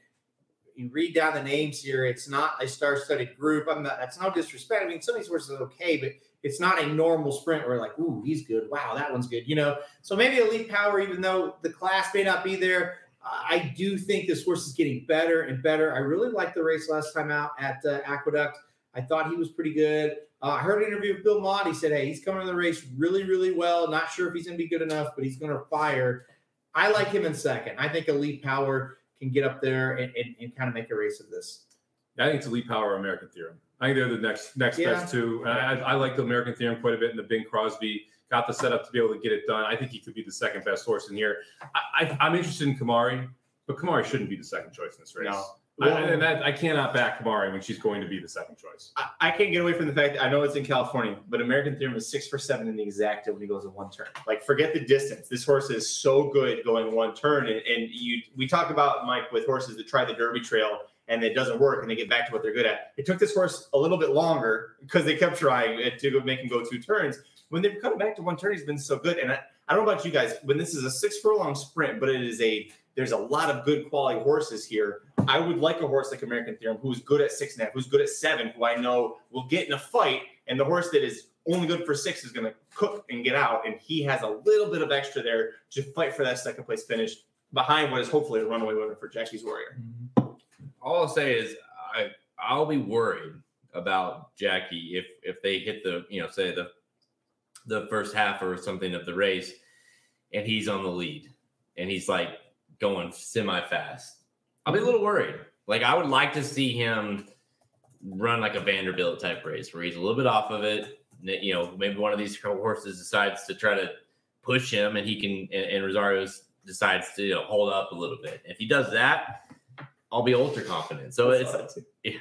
Speaker 6: you read down the names here. It's not a star-studded group. I'm not. That's no disrespect. I mean, some of these horses are okay, but it's not a normal sprint where like, ooh, he's good. Wow, that one's good. You know, so maybe Elite Power, even though the class may not be there, I do think this horse is getting better and better. I really liked the race last time out at uh, Aqueduct. I thought he was pretty good. Uh, I heard an interview with Bill Mott. He said, "Hey, he's coming to the race really, really well. Not sure if he's going to be good enough, but he's going to fire." I like him in second. I think Elite Power can get up there and, and, and kind of make a race of this.
Speaker 7: I think it's Elite Power or American Theorem. I think they're the next next
Speaker 6: Yeah.
Speaker 7: best two. And I, I like the American Theorem quite a bit, and the Bing Crosby got the setup to be able to get it done. I think he could be the second best horse in here. I, I, I'm interested in Kimari, but Kimari shouldn't be the second choice in this race.
Speaker 8: No.
Speaker 7: I, and that, I cannot back Kimari when she's going to be the second choice.
Speaker 8: I, I can't get away from the fact that I know it's in California, but American Theorem is six for seven in the exacta when he goes in one turn. Like, forget the distance. This horse is so good going one turn. And, and you, we talk about Mike with horses that try the Derby Trail and it doesn't work, and they get back to what they're good at. It took this horse a little bit longer because they kept trying to make him go two turns. When they've come back to one turn, he's been so good. And I, I don't know about you guys, when this is a six furlong sprint, but it is a there's a lot of good quality horses here. I would like a horse like American Theorem, who's good at six and a half, who's good at seven, who I know will get in a fight, and the horse that is only good for six is going to cook and get out, and he has a little bit of extra there to fight for that second place finish behind what is hopefully a runaway winner for Jackie's Warrior.
Speaker 5: All I'll say is I I'll be worried about Jackie if if they hit the you know say the the first half or something of the race and he's on the lead and he's like going semi fast. I'll be a little worried. Like I would like to see him run like a Vanderbilt type race where he's a little bit off of it. You know, maybe one of these horses decides to try to push him and he can and, and Rosario's decides to you know, hold up a little bit. If he does that, I'll be ultra confident. So it's you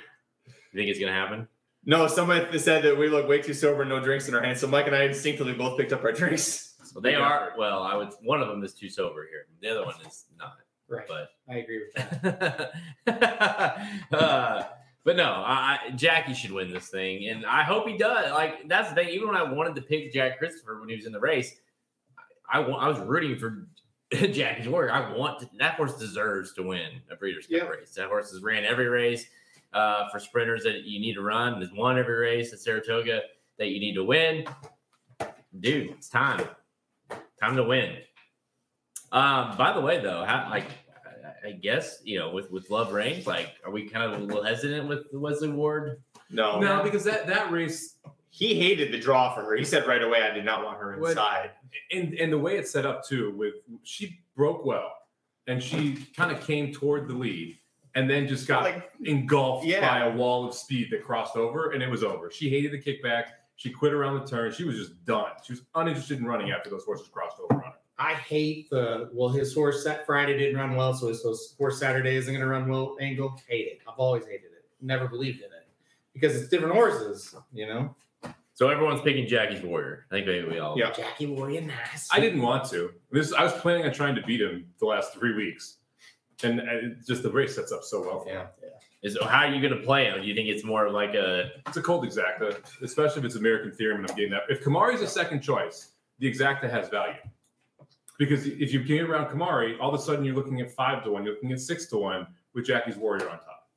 Speaker 5: think it's gonna happen?
Speaker 8: No, somebody said that we look way too sober, no drinks in our hands. So Mike and I instinctively both picked up our drinks.
Speaker 5: Well, they are. Well, I would. One of them is too sober here. The other one is not.
Speaker 6: Right.
Speaker 5: But
Speaker 6: I agree with that.
Speaker 5: uh, but no, I, Jackie should win this thing, and I hope he does. Like that's the thing. Even when I wanted to pick Jack Christopher when he was in the race, I, I, I was rooting for Jackie's Warrior. I want to, that horse deserves to win a Breeders' Cup
Speaker 6: Yeah.
Speaker 5: race. That horse has ran every race uh, for sprinters that you need to run. Has won every race at Saratoga that you need to win. Dude, it's time. Time to win. Um, by the way, though, how, like I- I guess you know with with Love Reigns, like, are we kind of a little hesitant with the Wesley Ward?
Speaker 8: No,
Speaker 7: No, because that that race
Speaker 8: he hated the draw for her. He said right away, I did not want her
Speaker 7: What-
Speaker 8: inside.
Speaker 7: and and the way it's set up too, with she broke well, and she kind of came toward the lead, and then just got
Speaker 8: Like,
Speaker 7: engulfed
Speaker 8: Yeah.
Speaker 7: by a wall of speed that crossed over, and it was over. She hated the kickback. She quit around the turn. She was just done. She was uninterested in running after those horses crossed over on her.
Speaker 6: I hate the well, his horse that Friday didn't run well, so his his horse Saturday isn't going to run well. Angle, hate it. I've always hated it. Never believed in it because it's different horses, you know.
Speaker 5: So everyone's picking Jackie's Warrior. I think maybe we all.
Speaker 8: Yeah.
Speaker 6: Jackie Warrior, nice.
Speaker 7: I didn't want to. This I was planning on trying to beat him the last three weeks, and, uh, and just the race sets up so well for him.
Speaker 5: Is how are you going to play him? Do you think it's more of like a
Speaker 7: It's a cold exacta, especially if it's American Theorem and I'm getting that. If Kimari's a second choice, the exacta has value. Because if you can get around Kimari, all of a sudden you're looking at five to one, you're looking at six to one with Jackie's Warrior on top.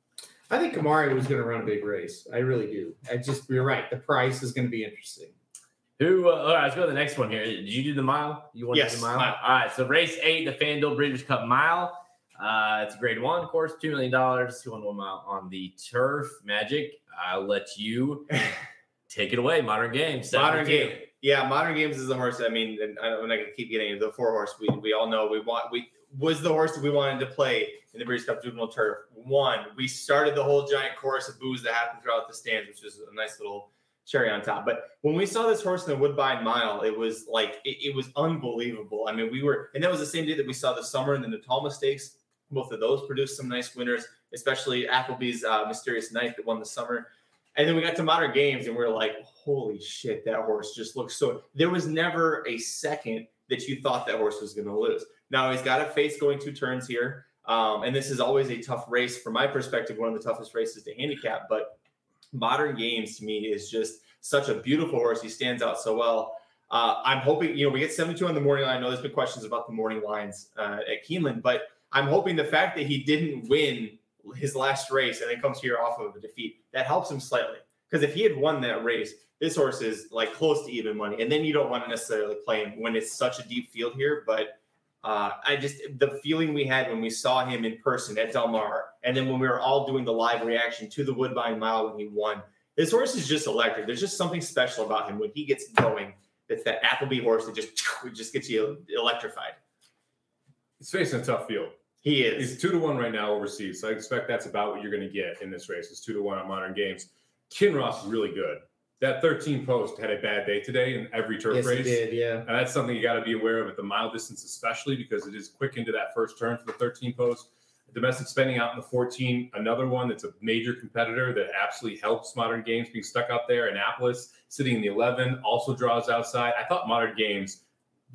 Speaker 6: I think Kimari was going to run a big race. I really do. I just you're right. The price is going to be interesting.
Speaker 5: who? Uh, all right, let's go to the next one here. Did you do the mile? You want to do the mile?
Speaker 8: mile.
Speaker 5: All right. So race eight, the FanDuel Breeders' Cup Mile. Uh, it's a grade one course, two million dollars, two on one mile on the turf. Magic. I'll let you take it away. Modern games.
Speaker 8: Modern
Speaker 5: 72.
Speaker 8: game. Yeah, modern games is the horse. I mean, and I I'm not gonna keep getting the four horse. We we all know we want we was the horse that we wanted to play in the Breeders' Cup Juvenile Turf. One, we started the whole giant chorus of boos that happened throughout the stands, which was a nice little cherry on top. But when we saw this horse in the Woodbine Mile, it was like it, it was unbelievable. I mean, we were, and that was the same day that we saw the summer and the Natalma Stakes. Both of those produced some nice winners, especially Appleby's uh, Mysterious Night that won the summer. And then we got to modern games and we are like, holy shit, that horse just looks so. There was never a second that you thought that horse was going to lose. Now he's got a face going two turns here. Um, and this is always a tough race from my perspective, one of the toughest races to handicap. But modern games to me is just such a beautiful horse. He stands out so well. Uh, I'm hoping, you know, we get 72 on the morning line. I know there's been questions about the morning lines uh, at Keeneland, but I'm hoping the fact that he didn't win his last race and then comes here off of a defeat, that helps him slightly. Because if he had won that race, this horse is like close to even money. And then you don't want to necessarily play him when it's such a deep field here. But Uh, I just the feeling we had when we saw him in person at Del Mar, and then when we were all doing the live reaction to the Woodbine Mile when he won. His horse is just electric. There's just something special about him when he gets going. It's that Appleby horse that just just gets you electrified.
Speaker 7: He's facing a tough field.
Speaker 8: He is.
Speaker 7: He's two to one right now overseas. So I expect that's about what you're going to get in this race. It's two to one on modern games. Kinross is really good. That 13 post had a bad day today in every turf
Speaker 8: yes,
Speaker 7: race.
Speaker 8: did. Yeah.
Speaker 7: And that's something you got to be aware of at the mile distance, especially because it is quick into that first turn for the 13 post. Domestic spending out in the 14, another one that's a major competitor that absolutely helps modern games being stuck out there. Annapolis sitting in the 11 also draws outside. I thought modern games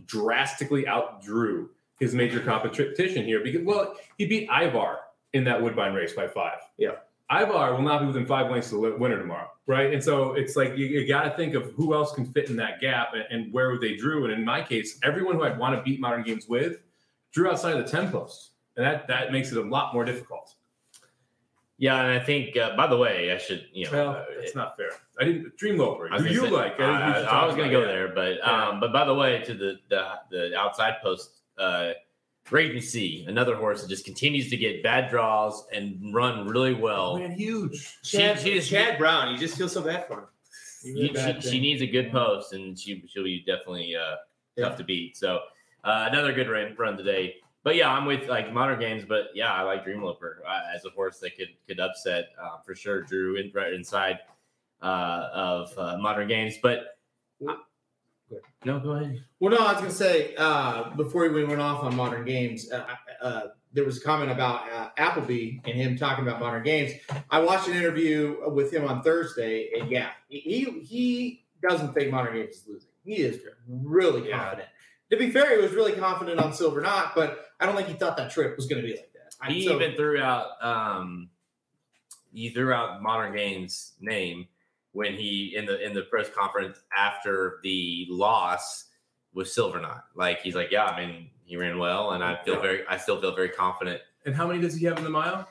Speaker 7: drastically outdrew his major competition here because, well, he beat Ivar in that Woodbine race by five.
Speaker 8: Yeah.
Speaker 7: Ivar will not be within five lengths of the winner tomorrow, right? And so it's like you, you got to think of who else can fit in that gap and, and where they drew. And in my case, everyone who I'd want to beat modern games with drew outside of the 10 post. And that, that makes it a lot more difficult.
Speaker 5: Yeah, and I think, uh, by the way, I should, you know,
Speaker 7: Well,
Speaker 5: uh,
Speaker 7: it's not fair. I didn't Dreamloper.
Speaker 5: I was
Speaker 7: Who you
Speaker 5: say-
Speaker 7: like?
Speaker 5: I, I- I was going to go
Speaker 7: it.
Speaker 5: there, but
Speaker 7: Yeah.
Speaker 5: um, but by the way, to the the, the outside post, uh, Raiden C, another horse that just continues to get bad draws and run really well.
Speaker 7: Man, huge.
Speaker 5: She,
Speaker 8: Chad,
Speaker 5: she, just-
Speaker 8: Chad Brown. You just feel so bad for him.
Speaker 5: she, she, she needs a good post, and she she'll be definitely uh, tough to beat. So uh, another good run, run today. But yeah, I'm with like modern games. But yeah, I like Dreamloper uh, as a horse that could could upset uh, for sure. Drew in, right inside uh, of uh, modern games, but. No, go ahead.
Speaker 6: Well, no, I was going to say uh, before we went off on modern games, uh, uh, there was a comment about uh, Appleby and him talking about modern games. I watched an interview with him on Thursday, and yeah, he he doesn't think modern games is losing. He is really
Speaker 8: Yeah.
Speaker 6: confident. To be fair, he was really confident on Silver Knot, but I don't think he thought that trip was going to be like that. I-
Speaker 5: He
Speaker 6: so-
Speaker 5: even threw out um he threw out modern games name when he in the in the press conference after the loss with Silver Knot. Like he's like, Yeah, I mean he ran well and I feel very I still feel very confident.
Speaker 7: And how many does he have in the mile?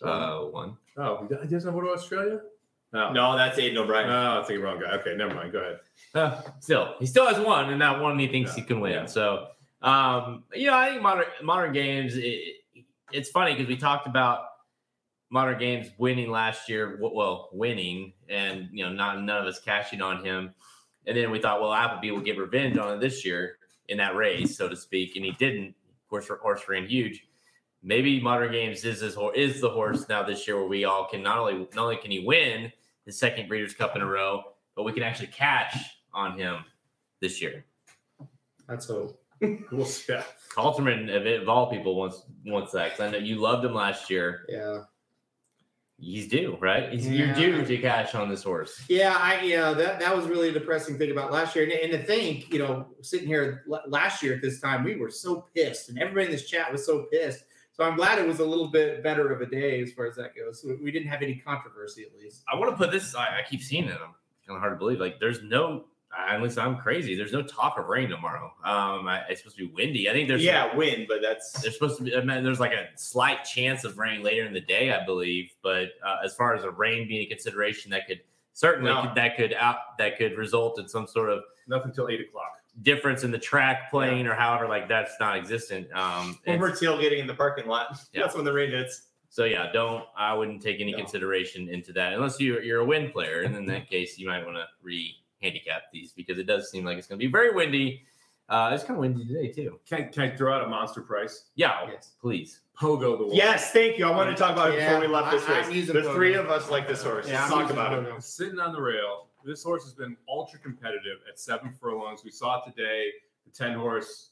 Speaker 5: Uh one.
Speaker 7: Oh, he doesn't go to Australia? No.
Speaker 8: No, that's Aidan O'Brien.
Speaker 7: No, I think wrong guy. Okay, never mind. Go ahead.
Speaker 5: Uh, still, he still has one, and that one he thinks
Speaker 7: Yeah,
Speaker 5: he can win.
Speaker 7: yeah.
Speaker 5: So, um, you know, I think modern modern games. It, it's funny because we talked about modern games winning last year. Well, winning, and you know, not none of us cashing on him. And then we thought, well, Appleby will get revenge on it this year in that race, so to speak, and he didn't. Of course, horse ran huge. Maybe modern games is his is the horse now this year where we all can not only not only can he win his second Breeders' Cup in a row, but we can actually catch on him this year.
Speaker 6: That's hope.
Speaker 7: We'll yeah.
Speaker 5: Halterman, of, all people, wants wants that 'cause I know you loved him last year.
Speaker 6: Yeah.
Speaker 5: He's due, right? He's,
Speaker 6: Yeah.
Speaker 5: You're due to cash on this horse.
Speaker 6: Yeah, I yeah that that was really a depressing thing about last year, and, and to think, you know, sitting here l- last year at this time, we were so pissed, and everybody in this chat was so pissed. So I'm glad it was a little bit better of a day as far as that goes. We- We didn't have any controversy at least.
Speaker 5: I want to put this. I, I keep seeing it. I'm kind of hard to believe. Like, there's no. At least I'm crazy. There's no talk of rain tomorrow. Um, I, it's supposed to be windy. I think there's
Speaker 8: yeah, wind, but that's
Speaker 5: There's supposed to be. I mean, there's like a slight chance of rain later in the day, I believe. But uh, as far as a rain being a consideration, that could certainly
Speaker 8: No.
Speaker 5: could, that could out that could result in some sort of
Speaker 7: Nothing till eight o'clock.
Speaker 5: difference in the track plane or however like that's not existent. Um,
Speaker 8: when we're tailgating in the parking lot.
Speaker 5: Yeah.
Speaker 8: That's when the rain hits.
Speaker 5: so yeah, don't I wouldn't take any
Speaker 8: No.
Speaker 5: consideration into that unless you you're a wind player, and in that case you might want to re handicap these because it does seem like it's going to be very windy. Uh, it's kind of windy today too.
Speaker 7: Can, can I throw out a monster price?
Speaker 5: Yeah,
Speaker 6: Yes.
Speaker 5: please.
Speaker 7: Pogo the one.
Speaker 8: Yes, thank you. I wanted to talk about it
Speaker 6: Yeah,
Speaker 8: before we left this
Speaker 6: I-
Speaker 8: race. The
Speaker 6: Pogo.
Speaker 8: three of us like this horse.
Speaker 6: Yeah,
Speaker 8: Let's
Speaker 6: I'm
Speaker 8: talk
Speaker 6: using
Speaker 8: about it.
Speaker 6: Pogo.
Speaker 7: Sitting on the rail. This horse has been ultra competitive at seven furlongs. We saw it today. The 10 horse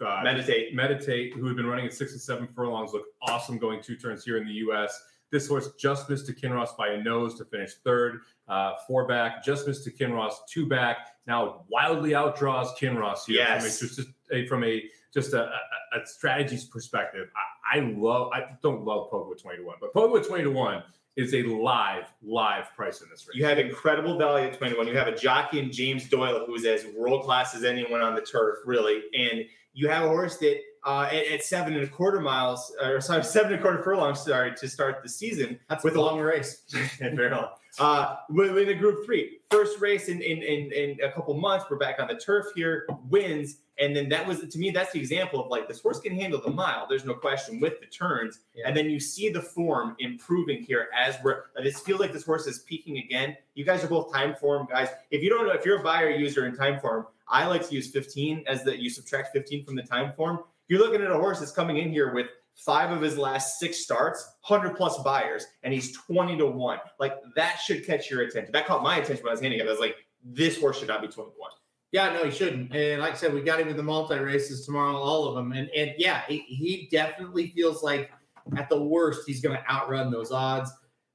Speaker 7: uh,
Speaker 8: Meditate.
Speaker 7: Meditate, who had been running at six and seven furlongs, looked awesome going two turns here in the U.S. This horse just missed to Kinross by a nose to finish third, uh, four back, just missed to Kinross, two back. Now wildly outdraws Kinross here
Speaker 8: Yes.
Speaker 7: from a, just a, from a just a, a, a strategies perspective. I, I love, I don't love Pogo 20 to 1, but Pogo 20 to 1 is a live, live price in this race.
Speaker 8: You have incredible value at 21. You have a jockey in James Doyle who's as world class as anyone on the turf, really. And you have a horse that uh, at, at seven and a quarter miles, or sorry, seven and a quarter furlongs, sorry, to start the season
Speaker 6: That's
Speaker 8: with a
Speaker 6: a long race.
Speaker 8: Very long. Uh, with a group three, first race in, in, in, in a couple months, we're back on the turf here, wins, And then that was to me, that's the example of like this horse can handle the mile. There's no question with the turns.
Speaker 6: Yeah.
Speaker 8: And then you see the form improving here as we're. This feels like this horse is peaking again. You guys are both time form guys. If you don't know, if you're a Beyer user in time form, I like to use 15 as that you subtract 15 from the time form. You're looking at a horse that's coming in here with five of his last six starts, 100 plus Beyers, and he's 20 to 1. Like that should catch your attention. That caught my attention when I was handing it. I was like, this horse should not be 21.
Speaker 6: Yeah, no, he shouldn't. And like I said, we got him in the multi races tomorrow, all of them. And and yeah, he, he definitely feels like at the worst he's going to outrun those odds.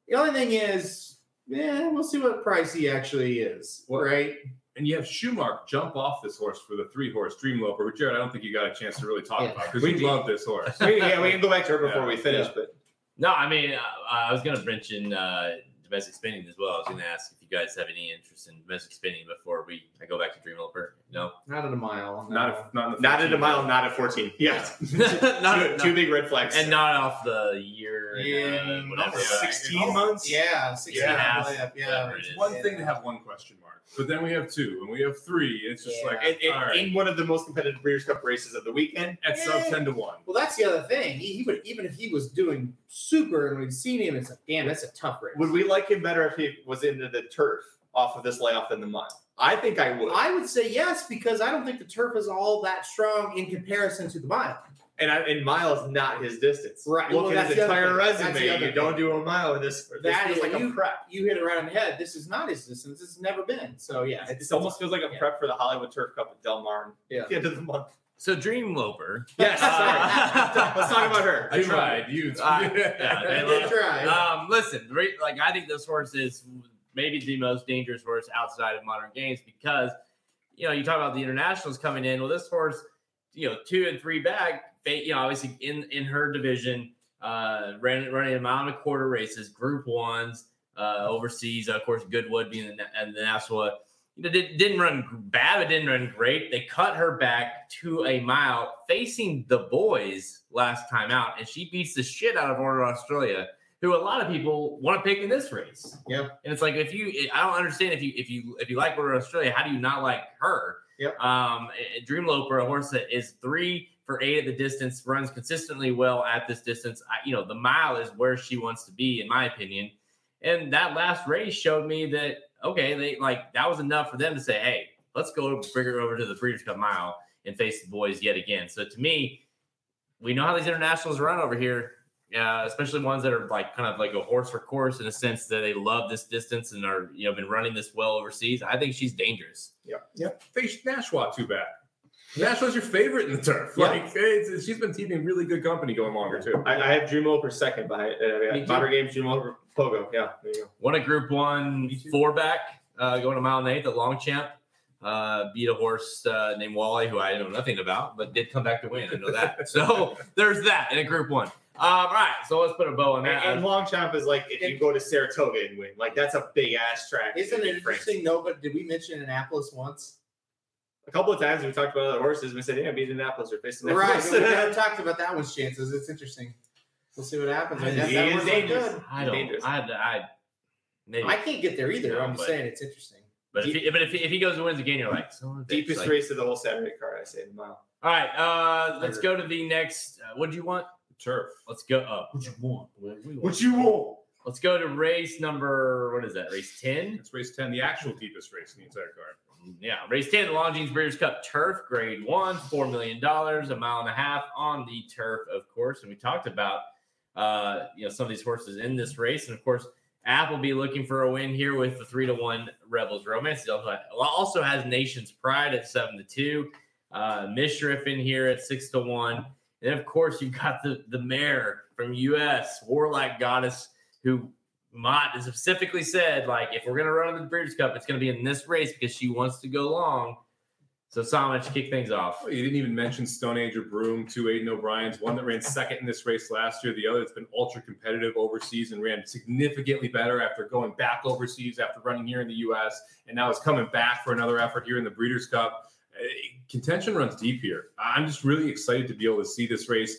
Speaker 6: The only thing is, yeah, we'll see what price he actually is, right?
Speaker 7: And you have Schumark jump off this horse for the three horse Dream Loper, which Jared, I don't think you got a chance to really talk
Speaker 6: Yeah.
Speaker 7: about because
Speaker 8: We did.
Speaker 7: love this horse.
Speaker 8: We- yeah, we can go back to her before
Speaker 7: Yeah,
Speaker 8: we finish,
Speaker 7: yeah.
Speaker 8: but
Speaker 5: No, I mean, uh, I was going to mention uh, Domestic Spending as well. I was going to ask if you guys have any interest in Domestic Spending before we I go back to Dream Loper. No,
Speaker 6: Not at a mile.
Speaker 7: Not if, not in the
Speaker 8: not at a
Speaker 7: 15.
Speaker 8: mile, not at 14. Yes.
Speaker 5: Not-
Speaker 8: two,
Speaker 5: not-
Speaker 8: two big red flags.
Speaker 5: and not off the year, and,
Speaker 6: Yeah,
Speaker 5: uh, whatever.
Speaker 6: not
Speaker 5: uh,
Speaker 8: 16 months?
Speaker 6: Yeah, 16
Speaker 5: Yeah.
Speaker 6: and a half.
Speaker 5: Yeah.
Speaker 6: Yeah.
Speaker 7: It's
Speaker 5: is.
Speaker 7: one thing to have one question mark, but then we have two, and we have three. It's just
Speaker 6: Yeah.
Speaker 7: like
Speaker 8: And- and-
Speaker 7: all right,
Speaker 8: in one of the most competitive Breeders' Cup races of the weekend.
Speaker 7: at sub ten to one.
Speaker 6: Well, that's the other thing. He, he would even if he was doing super and we'd seen him, it's like, damn, that's a tough race.
Speaker 8: Would we like him better if he was into the turf off of this layoff than the mile? I think I would.
Speaker 6: I would say yes because I don't think the turf is all that strong in comparison to the mile.
Speaker 8: And I, and mile is not his distance.
Speaker 6: Right.
Speaker 8: Look
Speaker 6: Well,
Speaker 8: at his entire
Speaker 6: thing. That's the
Speaker 8: resume. You don't do a mile in this. This
Speaker 6: That
Speaker 8: feels
Speaker 6: is-
Speaker 8: like a
Speaker 6: you-
Speaker 8: prep.
Speaker 6: You hit it right on the head. This is not his distance. It's never been. So yeah,
Speaker 8: It almost feels like a
Speaker 6: yeah.
Speaker 8: prep for the Hollywood Turf Cup at Del Mar
Speaker 6: Yeah.
Speaker 8: at the end of the month.
Speaker 5: So Dream Loper.
Speaker 8: Yes,
Speaker 5: Uh,
Speaker 8: sorry. Let's talk about her.
Speaker 7: I tried. You.
Speaker 5: Uh, yeah, they
Speaker 6: They
Speaker 5: love-
Speaker 6: tried.
Speaker 5: Um, listen, re- like I think this horse is maybe the most dangerous horse outside of modern games because you know you talk about the internationals coming in. Well, this horse, you know, two and three back, fa- you know, obviously in in her division, uh, ran running a mile and a quarter races, Group Ones, uh, overseas. Of course, Goodwood being the, and the Nashua. You know, did, didn't run bad, but didn't run great. They cut her back to a mile facing the boys last time out, and she beats the shit out of Order Australia who a lot of people want to pick in this race.
Speaker 6: Yep.
Speaker 5: And it's like if you, I don't understand if you if you if you like Order Australia, how do you not like her?
Speaker 6: Yep.
Speaker 5: Um, Dream Loper, a horse that is three for eight at the distance, runs consistently well at this distance. I, you know, the mile is where she wants to be, in my opinion. And that last race showed me that okay, they like that was enough for them to say, hey, let's go bring her over to the Breeders' Cup Mile and face the boys yet again. So to me, we know how these internationals run over here. Uh, especially ones that are like kind of like a horse for course in a sense that they love this distance and are you know been running this well overseas. I think she's dangerous. Yeah, yeah.
Speaker 7: Face Nashwa too bad. Nashwa's your favorite in the turf.
Speaker 8: Yeah.
Speaker 7: Like it's, she's been keeping really good company going longer too.
Speaker 8: I, I have Dream for second by uh,
Speaker 6: Me.
Speaker 8: Modern Games Dream Loper Pogo. Yeah, there you go.
Speaker 5: Won a Group One four back, uh, going a mile and eighth at Longchamp. Uh, beat a horse uh, named Wally, who I know nothing about, but did come back to win. I know that. so there's that in a Group One. Um, all right, so let's put a bow on that.
Speaker 8: and Longchamp is like if you go to Saratoga and win, like that's a big ass track.
Speaker 6: Isn't it interesting? No, but did we mention Annapolis once?
Speaker 8: A couple of times we talked about other horses. We said, "Yeah, beat Indianapolis or facing
Speaker 6: Right.
Speaker 8: Indianapolis."
Speaker 6: but we never talked about that one's chances. It's interesting. We'll see what happens.
Speaker 5: He
Speaker 6: That-
Speaker 8: is
Speaker 6: that one's
Speaker 8: dangerous.
Speaker 6: good.
Speaker 5: I don't.
Speaker 8: dangerous.
Speaker 5: I, I maybe.
Speaker 6: I can't get there either.
Speaker 5: No,
Speaker 6: I'm just saying it's interesting.
Speaker 5: but if he, but if he, if he goes and wins again, you're like son of a bitch,
Speaker 8: Deepest
Speaker 5: like-
Speaker 8: race of the whole Saturday card, I say the mile.
Speaker 5: All right, uh, let's go to the next. Uh, what do you want?
Speaker 7: Turf.
Speaker 5: Let's go up. What you want? What we want.
Speaker 8: you want?
Speaker 5: Let's go to race number. What is that? Race ten.
Speaker 7: It's race ten, the actual deepest race in the entire card.
Speaker 5: Yeah, race 10, the Longines Breeders' Cup Turf, grade one, $4 million, a mile and a half on the turf, of course. And we talked about, uh, you know, some of these horses in this race. And of course, Appleby looking for a win here with the three to one Rebels Romance. He also, has Nation's Pride at seven to two, uh, Mishriff in here at six to one. And of course, you've got the, the mare from US, Warlike Goddess, who Mott has specifically said, like, if we're gonna run in the Breeders' Cup, it's gonna be in this race because she wants to go long. So Samich, kick things off.
Speaker 7: Oh, you didn't even mention Stone Age or Broome, two Aidan O'Brien's, one that ran second in this race last year, the other that's been ultra competitive overseas and ran significantly better after going back overseas after running here in the U.S. and now is coming back for another effort here in the Breeders' Cup. Uh, Contention runs deep here. I'm just really excited to be able to see this race.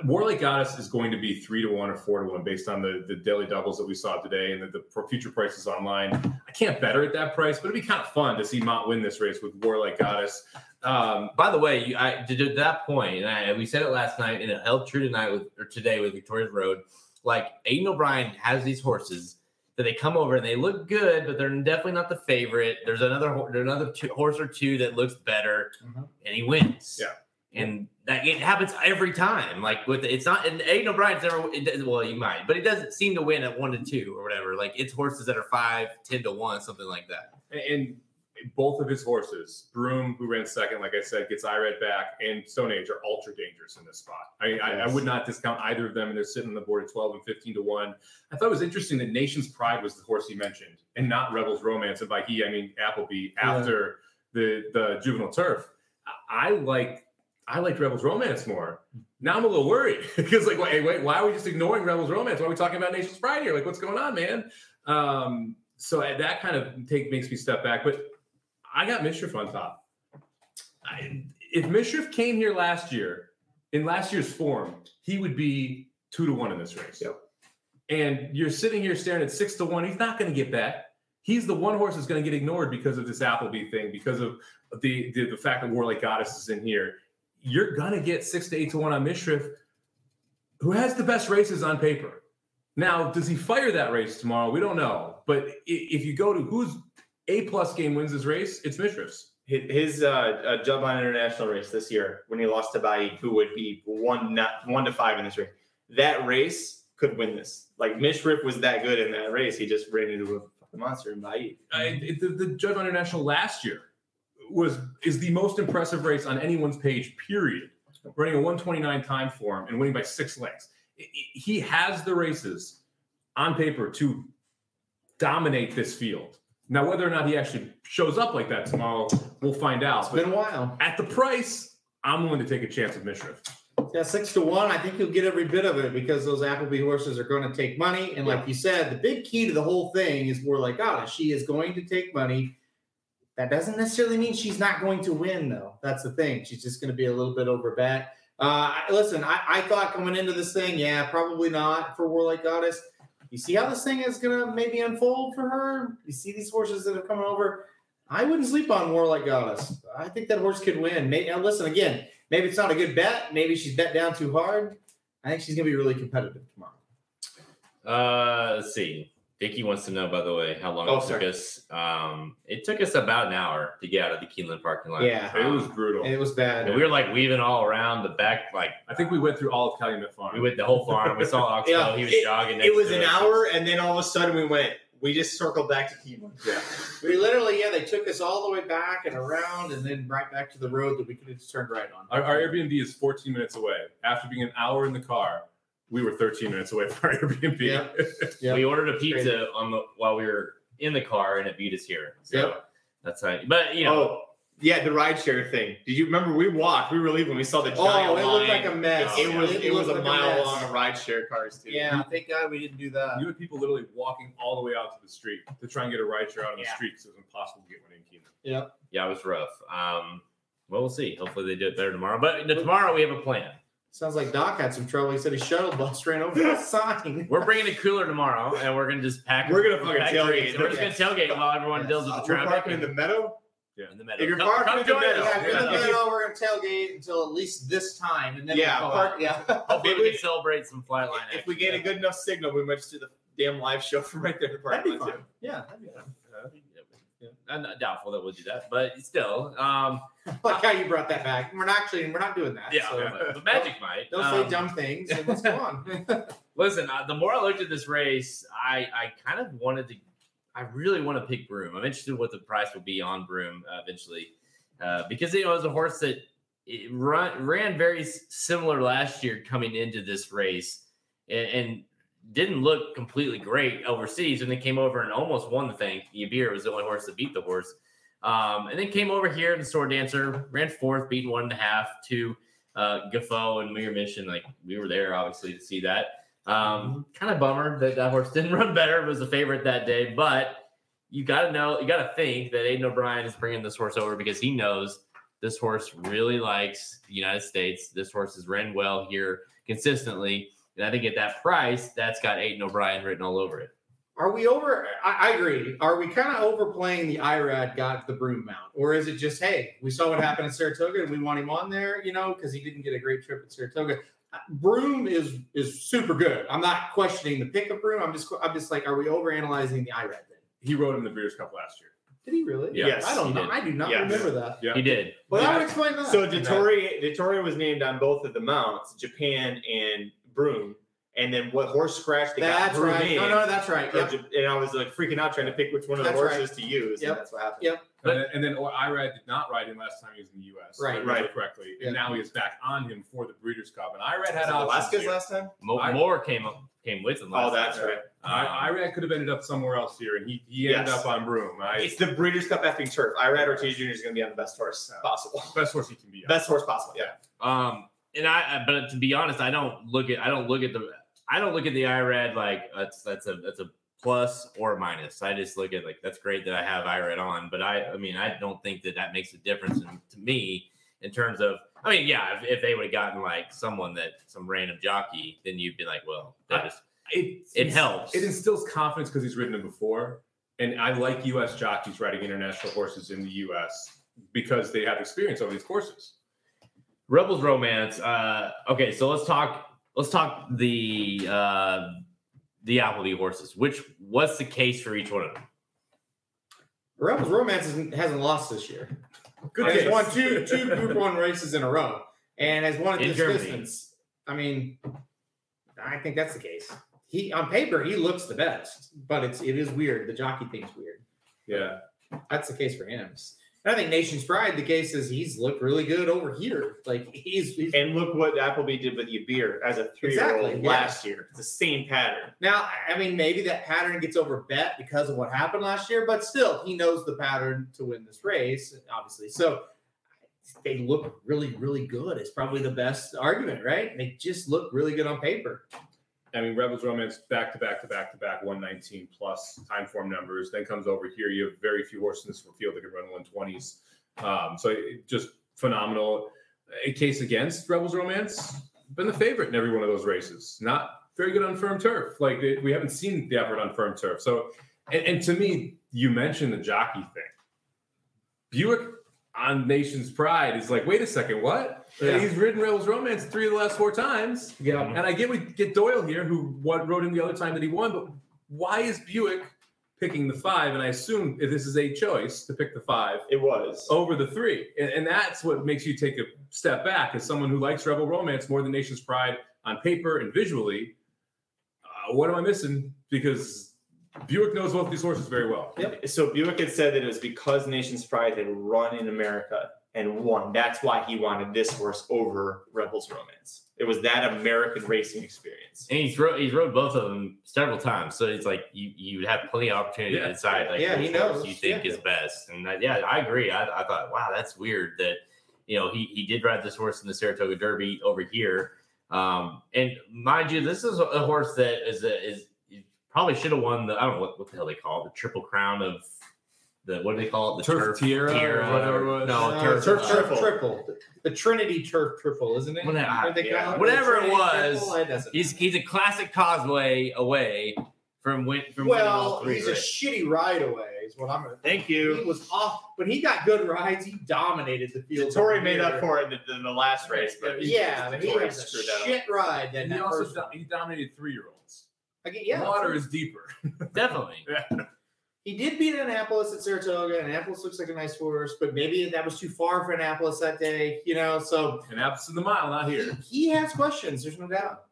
Speaker 7: I, I, Warlike Goddess is going to be three to one or four to one based on the, the daily doubles that we saw today and the, the future prices online. I can't bet her at that price, but it'd be kind of fun to see Mott win this race with Warlike Goddess. Um,
Speaker 5: By the way, you, I to, to that point, and I, we said it last night, and it held true tonight with or today with Victoria's Road. Like Aidan O'Brien has these horses that they come over and they look good, but they're definitely not the favorite. There's another there's another two, horse or two that looks better,
Speaker 7: Mhm.
Speaker 5: and he wins.
Speaker 7: Yeah.
Speaker 5: And that it happens every time. Like with it's not and Aidan O'Brien's never it does, well, you might, but he doesn't seem to win at one to two or whatever. Like it's horses that are five, ten to one, something like that.
Speaker 7: and both of his horses, Broome, who ran second, like I said, gets Irad back, and Stone Age are ultra dangerous in this spot. I, I, I would not discount either of them, and they're sitting on the board at 12 and 15 to 1. I thought it was interesting that Nation's Pride was the horse he mentioned, and not Rebels Romance. And by he, I mean Appleby after the, the juvenile turf. I like I liked Rebels Romance more. Now I'm a little worried because, like, wait, wait, why are we just ignoring Rebels Romance? Why are we talking about Nation's Pride here? Like, what's going on, man? Um, so that kind of take makes me step back. But I got Mishriff on top. I, if Mishriff came here last year in last year's form, he would be two to one in this race.
Speaker 8: Yep.
Speaker 7: And you're sitting here staring at six to one. He's not going to get back. He's the one horse that's going to get ignored because of this Appleby thing, because of the, the the fact that Warlike Goddess is in here. You're to get six to eight to one on Mishriff, who has the best races on paper. Now, does he fire that race tomorrow? We don't know. But if you go to who's a plus game wins this race, it's Mishriff's.
Speaker 8: His, uh, uh, Juddmonte International race this year, when he lost to Baaeed, who would be one not one to five in this race, that race could win this. Like Mishriff was that good in that race, he just ran into a fucking monster in Baaeed.
Speaker 7: I, the, the Judge International last year was is the most impressive race on anyone's page. Period. Running a 129 time for him and winning by six lengths. He has the races on paper to dominate this field. Now, whether or not he actually shows up like that tomorrow, we'll find out.
Speaker 8: It's been a while.
Speaker 7: at the price, I'm willing to take a chance with Mishriff.
Speaker 6: Yeah, six to one. I think you'll get every bit of it because those Appleby horses are going to take money. And like you said, the big key to the whole thing is more like, God, she is going to take money. That doesn't necessarily mean she's not going to win, though. That's the thing. She's just going to be a little bit over bet. Uh, listen, I, I thought coming into this thing, yeah, probably not for Warlike Goddess. You see how this thing is going to maybe unfold for her? You see these horses that are coming over? I wouldn't sleep on Warlike Goddess. I think that horse could win. Maybe, now listen, again, maybe it's not a good bet. Maybe she's bet down too hard. I think she's going to be really competitive tomorrow.
Speaker 5: Uh, let's see. Dickie wants to know, by the way, how long
Speaker 8: Oh,
Speaker 5: it took
Speaker 8: sorry.
Speaker 5: us. Um, it took us about an hour to get out of the Keeneland parking lot.
Speaker 6: Yeah.
Speaker 7: It was
Speaker 5: Um,
Speaker 7: brutal.
Speaker 6: It was bad.
Speaker 5: and we were like weaving all around the back, like
Speaker 7: I think we went through all of Calumet Farm.
Speaker 5: we went the whole farm. We saw Oxbow.
Speaker 8: Yeah,
Speaker 5: he was
Speaker 8: it-
Speaker 5: jogging. Next
Speaker 8: It was
Speaker 5: to
Speaker 8: an
Speaker 5: us.
Speaker 8: hour, and then all of a sudden we went. We just circled back to Keeneland.
Speaker 7: yeah.
Speaker 6: We literally, yeah, they took us all the way back and around and then right back to the road that we could have just turned right on.
Speaker 7: Our, our Airbnb is 14 minutes away. After being an hour in the car, we were 13 minutes away from our Airbnb.
Speaker 6: Yeah. Yeah.
Speaker 5: We ordered a pizza on the while we were in the car, and it beat us here. So
Speaker 6: Yep.
Speaker 5: that's how. But you know,
Speaker 8: Oh, yeah, the rideshare thing. Did you remember we walked? We were leaving. We saw the giant
Speaker 6: Oh, it looked like a mess.
Speaker 8: It was
Speaker 6: It
Speaker 8: it was a
Speaker 6: like
Speaker 8: mile
Speaker 6: mess.
Speaker 8: long of rideshare cars too.
Speaker 6: Yeah, thank God we didn't do that.
Speaker 7: You had people literally walking all the way out to the street to try and get a ride share out on the
Speaker 6: Yeah.
Speaker 7: street because it was impossible to get one in Keeneland.
Speaker 5: Yeah, yeah, it was rough. Um, well, we'll see. Hopefully, they do it better tomorrow. But tomorrow we have a plan.
Speaker 6: Sounds like Doc had some trouble. He said his shuttle bus ran over the sign.
Speaker 5: We're bringing a cooler tomorrow, and we're gonna just pack.
Speaker 8: We're gonna fucking tailgate.
Speaker 5: We're just gonna tailgate while everyone deals with the traffic.
Speaker 8: We're parking in the meadow.
Speaker 5: Yeah, in the meadow.
Speaker 8: If you're
Speaker 5: Come-
Speaker 8: parking
Speaker 5: come
Speaker 8: in the meadow.
Speaker 6: Yeah, if you're in the
Speaker 8: Yeah.
Speaker 6: middle, we're gonna tailgate until at least this time, and then
Speaker 8: Yeah,
Speaker 6: we'll
Speaker 8: park-
Speaker 6: yeah.
Speaker 5: Hopefully, we
Speaker 8: Maybe-
Speaker 5: can celebrate some flightline.
Speaker 8: If we
Speaker 5: action.
Speaker 8: get a good enough signal, we might just do the damn live show from right there in the
Speaker 6: That'd
Speaker 8: parking
Speaker 6: be
Speaker 8: lot
Speaker 6: Yeah, that'd be fun.
Speaker 5: I'm not doubtful that we'll do that, but still, um,
Speaker 6: like how you brought that back. We're not actually, we're not doing that.
Speaker 5: yeah,
Speaker 6: so
Speaker 5: but, but Magic might.
Speaker 6: Don't
Speaker 5: Um,
Speaker 6: say dumb things. And let's go on.
Speaker 5: Listen, uh, the more I looked at this race, I I kind of wanted to. I really want to pick Broome. I'm interested in what the price will be on Broome uh, eventually, uh, because you know it was a horse that it run, ran very similar last year coming into this race, and, and didn't look completely great overseas. And then came over and almost won the thing. Yibir was the only horse that beat the horse, um, and then came over here the Sword Dancer, ran fourth, beating one and a half to uh, Gufo and Mere Mission. Like we were there obviously to see that. Um, kind of bummer that that horse didn't run better. It was a favorite that day, but you got to know, you got to think that Aidan O'Brien is bringing this horse over because he knows this horse really likes the United States. This horse has ran well here consistently, and I think at that price, that's got Aidan O'Brien written all over it.
Speaker 6: Are we over? I, I agree. Are we kind of overplaying the Irad got the Broome mount, or is it just hey, we saw what happened in Saratoga and we want him on there, you know, because he didn't get a great trip at Saratoga. Uh, Broome is is super good. I'm not questioning the pick of Broome. I'm just I'm just like, are we over analyzing the Irad thing?
Speaker 7: He rode him the Breeders' Cup last year.
Speaker 6: Did he really?
Speaker 5: Yeah.
Speaker 8: Yes,
Speaker 6: I don't know.
Speaker 5: did.
Speaker 6: I do not
Speaker 8: Yes.
Speaker 6: remember that.
Speaker 7: Yeah.
Speaker 5: He did.
Speaker 6: Well,
Speaker 8: Yeah.
Speaker 6: that would explain that.
Speaker 8: So Dettori, Dettori was named on both of the mounts, Japan and Broome. And then what horse scratch they got
Speaker 6: That's
Speaker 8: Broome
Speaker 6: right.
Speaker 8: in,
Speaker 6: No, no, that's right. Yep.
Speaker 8: And I was like freaking out trying to pick which one of the
Speaker 6: That's right.
Speaker 8: horses to use.
Speaker 6: Yep.
Speaker 8: That's what happened.
Speaker 6: Yep.
Speaker 5: But-
Speaker 7: and then, and then or Irad did not ride him last time he was in the U.S.
Speaker 6: Right,
Speaker 7: if I remember
Speaker 8: right.
Speaker 7: correctly.
Speaker 6: Yeah.
Speaker 7: And now he is back on him for the Breeders' Cup. And Irad had
Speaker 8: Was. Alaska's
Speaker 7: here.
Speaker 8: last time?
Speaker 5: Mo-
Speaker 7: I-
Speaker 5: Moore came up, came with him.
Speaker 8: Oh, that's
Speaker 5: time.
Speaker 8: right.
Speaker 7: I, Irad could have ended up somewhere else here, and he, he ended up on Broome. I,
Speaker 8: It's the Breeders' Cup effing turf. Irad Ortiz Jr. is going to be on the best horse possible.
Speaker 7: best horse he can be. on.
Speaker 8: Best horse possible. Yeah.
Speaker 5: Um, and I, but to be honest, I don't look at, I don't look at the, I don't look at the Irad like uh, that's that's a that's a plus or a minus. I just look at like that's great that I have Irad on, but I, I mean, I don't think that that makes a difference in, to me in terms of. I mean, yeah, if, if they would have gotten like someone that some random jockey, then you'd be like, well, that just
Speaker 7: it,
Speaker 5: it helps.
Speaker 7: It instills confidence because he's ridden him before. And I like U.S. jockeys riding international horses in the U.S. because they have experience over these courses.
Speaker 5: Rebels Romance. Uh, okay, so let's talk. Let's talk the uh, the Appleby horses. Which what's the case for each one of them?
Speaker 6: Rebels Romance hasn't, hasn't lost this year.
Speaker 7: Good
Speaker 6: and has
Speaker 7: case.
Speaker 6: won two two Group One races in a row, and has won at
Speaker 5: In
Speaker 6: this
Speaker 5: Germany.
Speaker 6: distance. I mean, I think that's the case. He on paper he looks the best, but it's it is weird. The jockey thing's weird.
Speaker 7: Yeah.
Speaker 6: That's the case for him. I think Nation's Pride. The case is he's looked really good over here. Like he's, he's
Speaker 8: And look what Appleby did with Yibir as a three year
Speaker 6: Exactly,
Speaker 8: old
Speaker 6: yeah.
Speaker 8: last year. It's the same pattern.
Speaker 6: Now, I mean, maybe that pattern gets over bet because of what happened last year, but still, he knows the pattern to win this race, obviously. So they look really, really good. It's probably the best argument, right? They just look really good on paper.
Speaker 7: I mean, Rebels Romance back to back to back to back, 119 plus time form numbers. Then comes over here. You have very few horses in this field that can run 120s. Um, so it, just phenomenal. A case against Rebels Romance, been the favorite in every one of those races. Not very good on firm turf. Like it- we haven't seen the effort on firm turf. So, and, and to me, you mentioned the jockey thing. Buick on Nation's Pride is like, wait a second, what?
Speaker 6: Yeah.
Speaker 7: He's ridden Rebels Romance three of the last four times.
Speaker 6: Yeah.
Speaker 7: And I get we get Doyle here, who what rode him the other time that he won, but why is Buick picking the five? And I assume if this is a choice to pick the five
Speaker 8: It was.
Speaker 7: over the three, and, and that's what makes you take a step back as someone who likes Rebel Romance more than Nation's Pride on paper and visually. Uh, what am I missing? Because Buick knows both these horses very well. Yep.
Speaker 8: So Buick had said that it was because Nation's Pride had run in America and won. That's why he wanted this horse over Rebels Romance. It was that American racing experience.
Speaker 5: And he's rode, he's rode both of them several times, so it's like you you have plenty of opportunity
Speaker 7: Yeah.
Speaker 5: to decide like
Speaker 6: Yeah,
Speaker 5: which
Speaker 6: he
Speaker 5: horse
Speaker 6: knows.
Speaker 5: you think
Speaker 6: Yeah.
Speaker 5: is best. And that, yeah, I agree. I, I thought, wow, that's weird that you know he he did ride this horse in the Saratoga Derby over here. Um, and mind you, this is a, a horse that is a, is is- probably should have won the I don't know what, what the hell they call it, the triple crown of the what do they call it, the
Speaker 7: Turf turf Tiara or whatever it was.
Speaker 5: No,
Speaker 6: Uh,
Speaker 5: turf,
Speaker 6: turf,
Speaker 5: uh,
Speaker 6: turf triple. The Trinity turf triple, isn't it?
Speaker 5: Whatever-
Speaker 6: What
Speaker 8: yeah.
Speaker 6: call it?
Speaker 5: Whatever it was,
Speaker 6: triple? It
Speaker 5: He's he's a classic causeway away from win from
Speaker 6: well,
Speaker 5: three.
Speaker 6: he's a shitty ride away, is what I'm gonna
Speaker 8: Thank you.
Speaker 6: He was off, but he got good rides. He dominated the field.
Speaker 8: Tori made up for it in the, in the last race, but
Speaker 6: Yeah, but he
Speaker 8: Tori
Speaker 6: has a
Speaker 8: screwed that up.
Speaker 6: shit ride. That
Speaker 7: he
Speaker 6: that
Speaker 7: also do- he dominated three year olds.
Speaker 6: Again, yeah,
Speaker 7: Water is deeper.
Speaker 5: Definitely.
Speaker 6: He did beat Annapolis at Saratoga. Annapolis looks like a nice horse, but maybe that was too far for Annapolis that day. You know, so
Speaker 7: Annapolis in the mile, not here.
Speaker 6: he has questions. There's no doubt.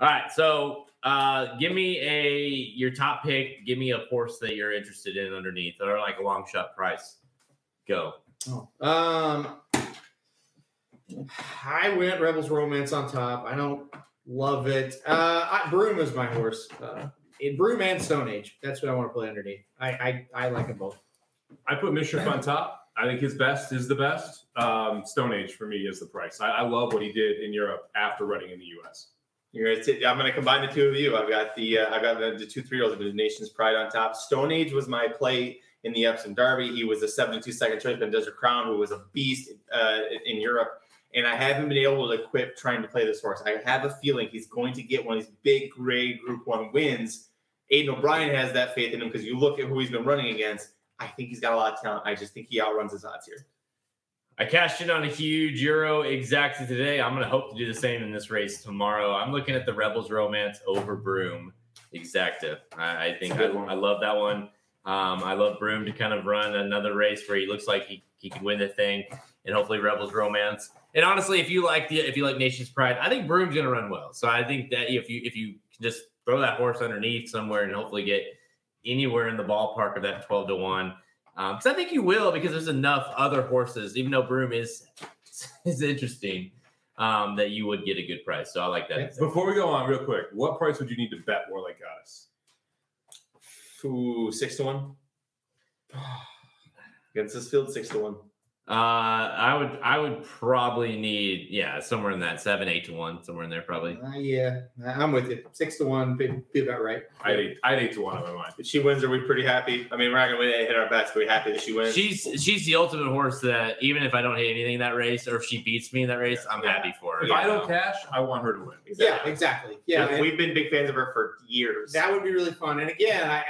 Speaker 5: All right, so uh, give me a your top pick. Give me a horse that you're interested in underneath, or like a long shot price. Go. Oh.
Speaker 6: Um, I went Rebels Romance on top. I don't love it. Uh, I, Broome is my horse. Uh, in Broome and Stone Age. That's what I want to play underneath. I I, I like them both.
Speaker 7: I put Mishriff on top. I think his best is the best. Um, Stone Age for me is the price. I, I love what he did in Europe after running in the U.S.
Speaker 8: You're gonna t- I'm going to combine the two of you. I've got the uh, I've got the, the two three year olds with the Nation's Pride on top. Stone Age was my play in the Epsom Derby. He was a 72 second choice by Desert Crown, who was a beast uh, in Europe. And I haven't been able to quit trying to play this horse. I have a feeling he's going to get one of these big gray Group One wins. Aidan O'Brien has that faith in him because you look at who he's been running against. I think he's got a lot of talent. I just think he outruns his odds here.
Speaker 5: I cashed in on a huge Euro exacta today. I'm going to hope to do the same in this race tomorrow. I'm looking at the Rebels Romance over Broome exacta. I, I think
Speaker 8: It's a
Speaker 5: I,
Speaker 8: good one.
Speaker 5: I love that one. Um, I love Broome to kind of run another race where he looks like he, he can win the thing, and hopefully Rebels Romance. And honestly, if you like the if you like Nation's Pride, I think Broome's going to run well. So I think that if you if you can just throw that horse underneath somewhere and hopefully get anywhere in the ballpark of that 12 to 1 because I think you will because there's enough other horses, even though Broome is is interesting, um, that you would get a good price. So I like that.
Speaker 7: Before we go on, real quick, what price would you need to bet Warlike Goddess?
Speaker 8: Ooh, six to one. Against this field, six to one.
Speaker 5: Uh, I would I would probably need yeah somewhere in that seven eight to one somewhere in there probably.
Speaker 6: Uh, yeah, I'm with you. Six to one, be, be about right.
Speaker 7: I need I'd eight to one on my mind.
Speaker 8: If she wins, are we pretty happy? I mean, we're not gonna win, hit our bets, but we're happy that she wins.
Speaker 5: She's she's the ultimate horse that even if I don't hit anything in that race or if she beats me in that race, I'm
Speaker 8: Yeah.
Speaker 5: happy for her.
Speaker 7: If I don't cash, I want her to win.
Speaker 6: Yeah, exactly. Yeah, and
Speaker 8: we've been big fans of her for years.
Speaker 6: that would be really fun. And again, I,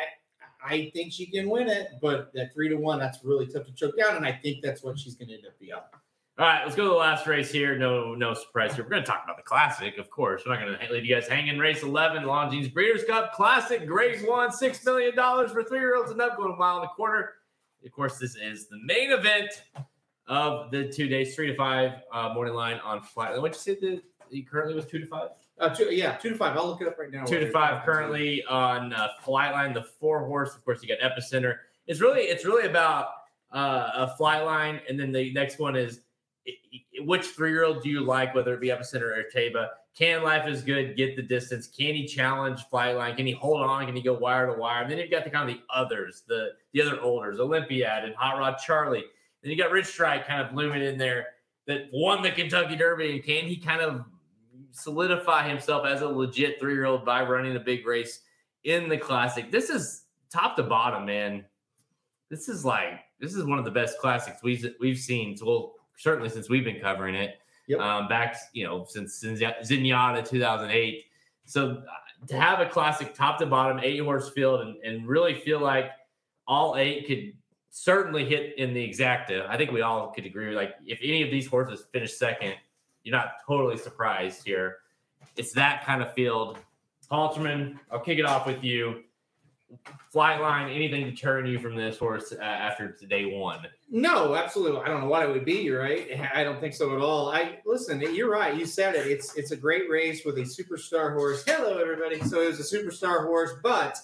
Speaker 6: I think she can win it, but that three to one, that's really tough to choke down, and I think that's what she's going to end up being.
Speaker 5: All right, let's go to the last race here. No, no surprise here. We're going to talk about the classic, of course. We're not going to leave you guys hanging. Race 11, Longines Breeders' Cup Classic, Grade 1, $6 million for three year olds and up, going a mile and a quarter. Of course, this is the main event of the two days, three to five uh, morning line on flight. What'd you say that he currently was two to five?
Speaker 6: Uh, two, yeah, two to five. I'll look it up right now.
Speaker 5: two to five currently on uh, Flightline. The four horse, of course, you got Epicenter. It's really it's really about uh, a Flightline, and then the next one is which three year old do you like, whether it be Epicenter or Taiba? Can Life is Good get the distance? Can he challenge Flightline? Can he hold on? Can he go wire to wire? And then you've got the kind of the others, the the other olders, Olympiad and Hot Rod Charlie. Then you got Rich Strike kind of looming in there that won the Kentucky Derby. And can he kind of solidify himself as a legit three year old by running a big race in the classic? This is top to bottom, man. This is like this is one of the best classics we've we've seen. Well, certainly since we've been covering it.
Speaker 6: Yep.
Speaker 5: Um, back you know since Zenyatta 2008. So uh, to have a classic top to bottom eight horse field and, and really feel like all eight could certainly hit in the exacta. I think we all could agree. Like if any of these horses finish second, you're not totally surprised here. It's that kind of field. Halterman, I'll kick it off with you. Flight line, anything to turn you from this horse uh, after day one?
Speaker 6: No, absolutely. I don't know what it would be. You're right. I don't think so at all. I listen. You're right. You said it. It's it's a great race with a superstar horse. Hello, everybody. So it was a superstar horse, but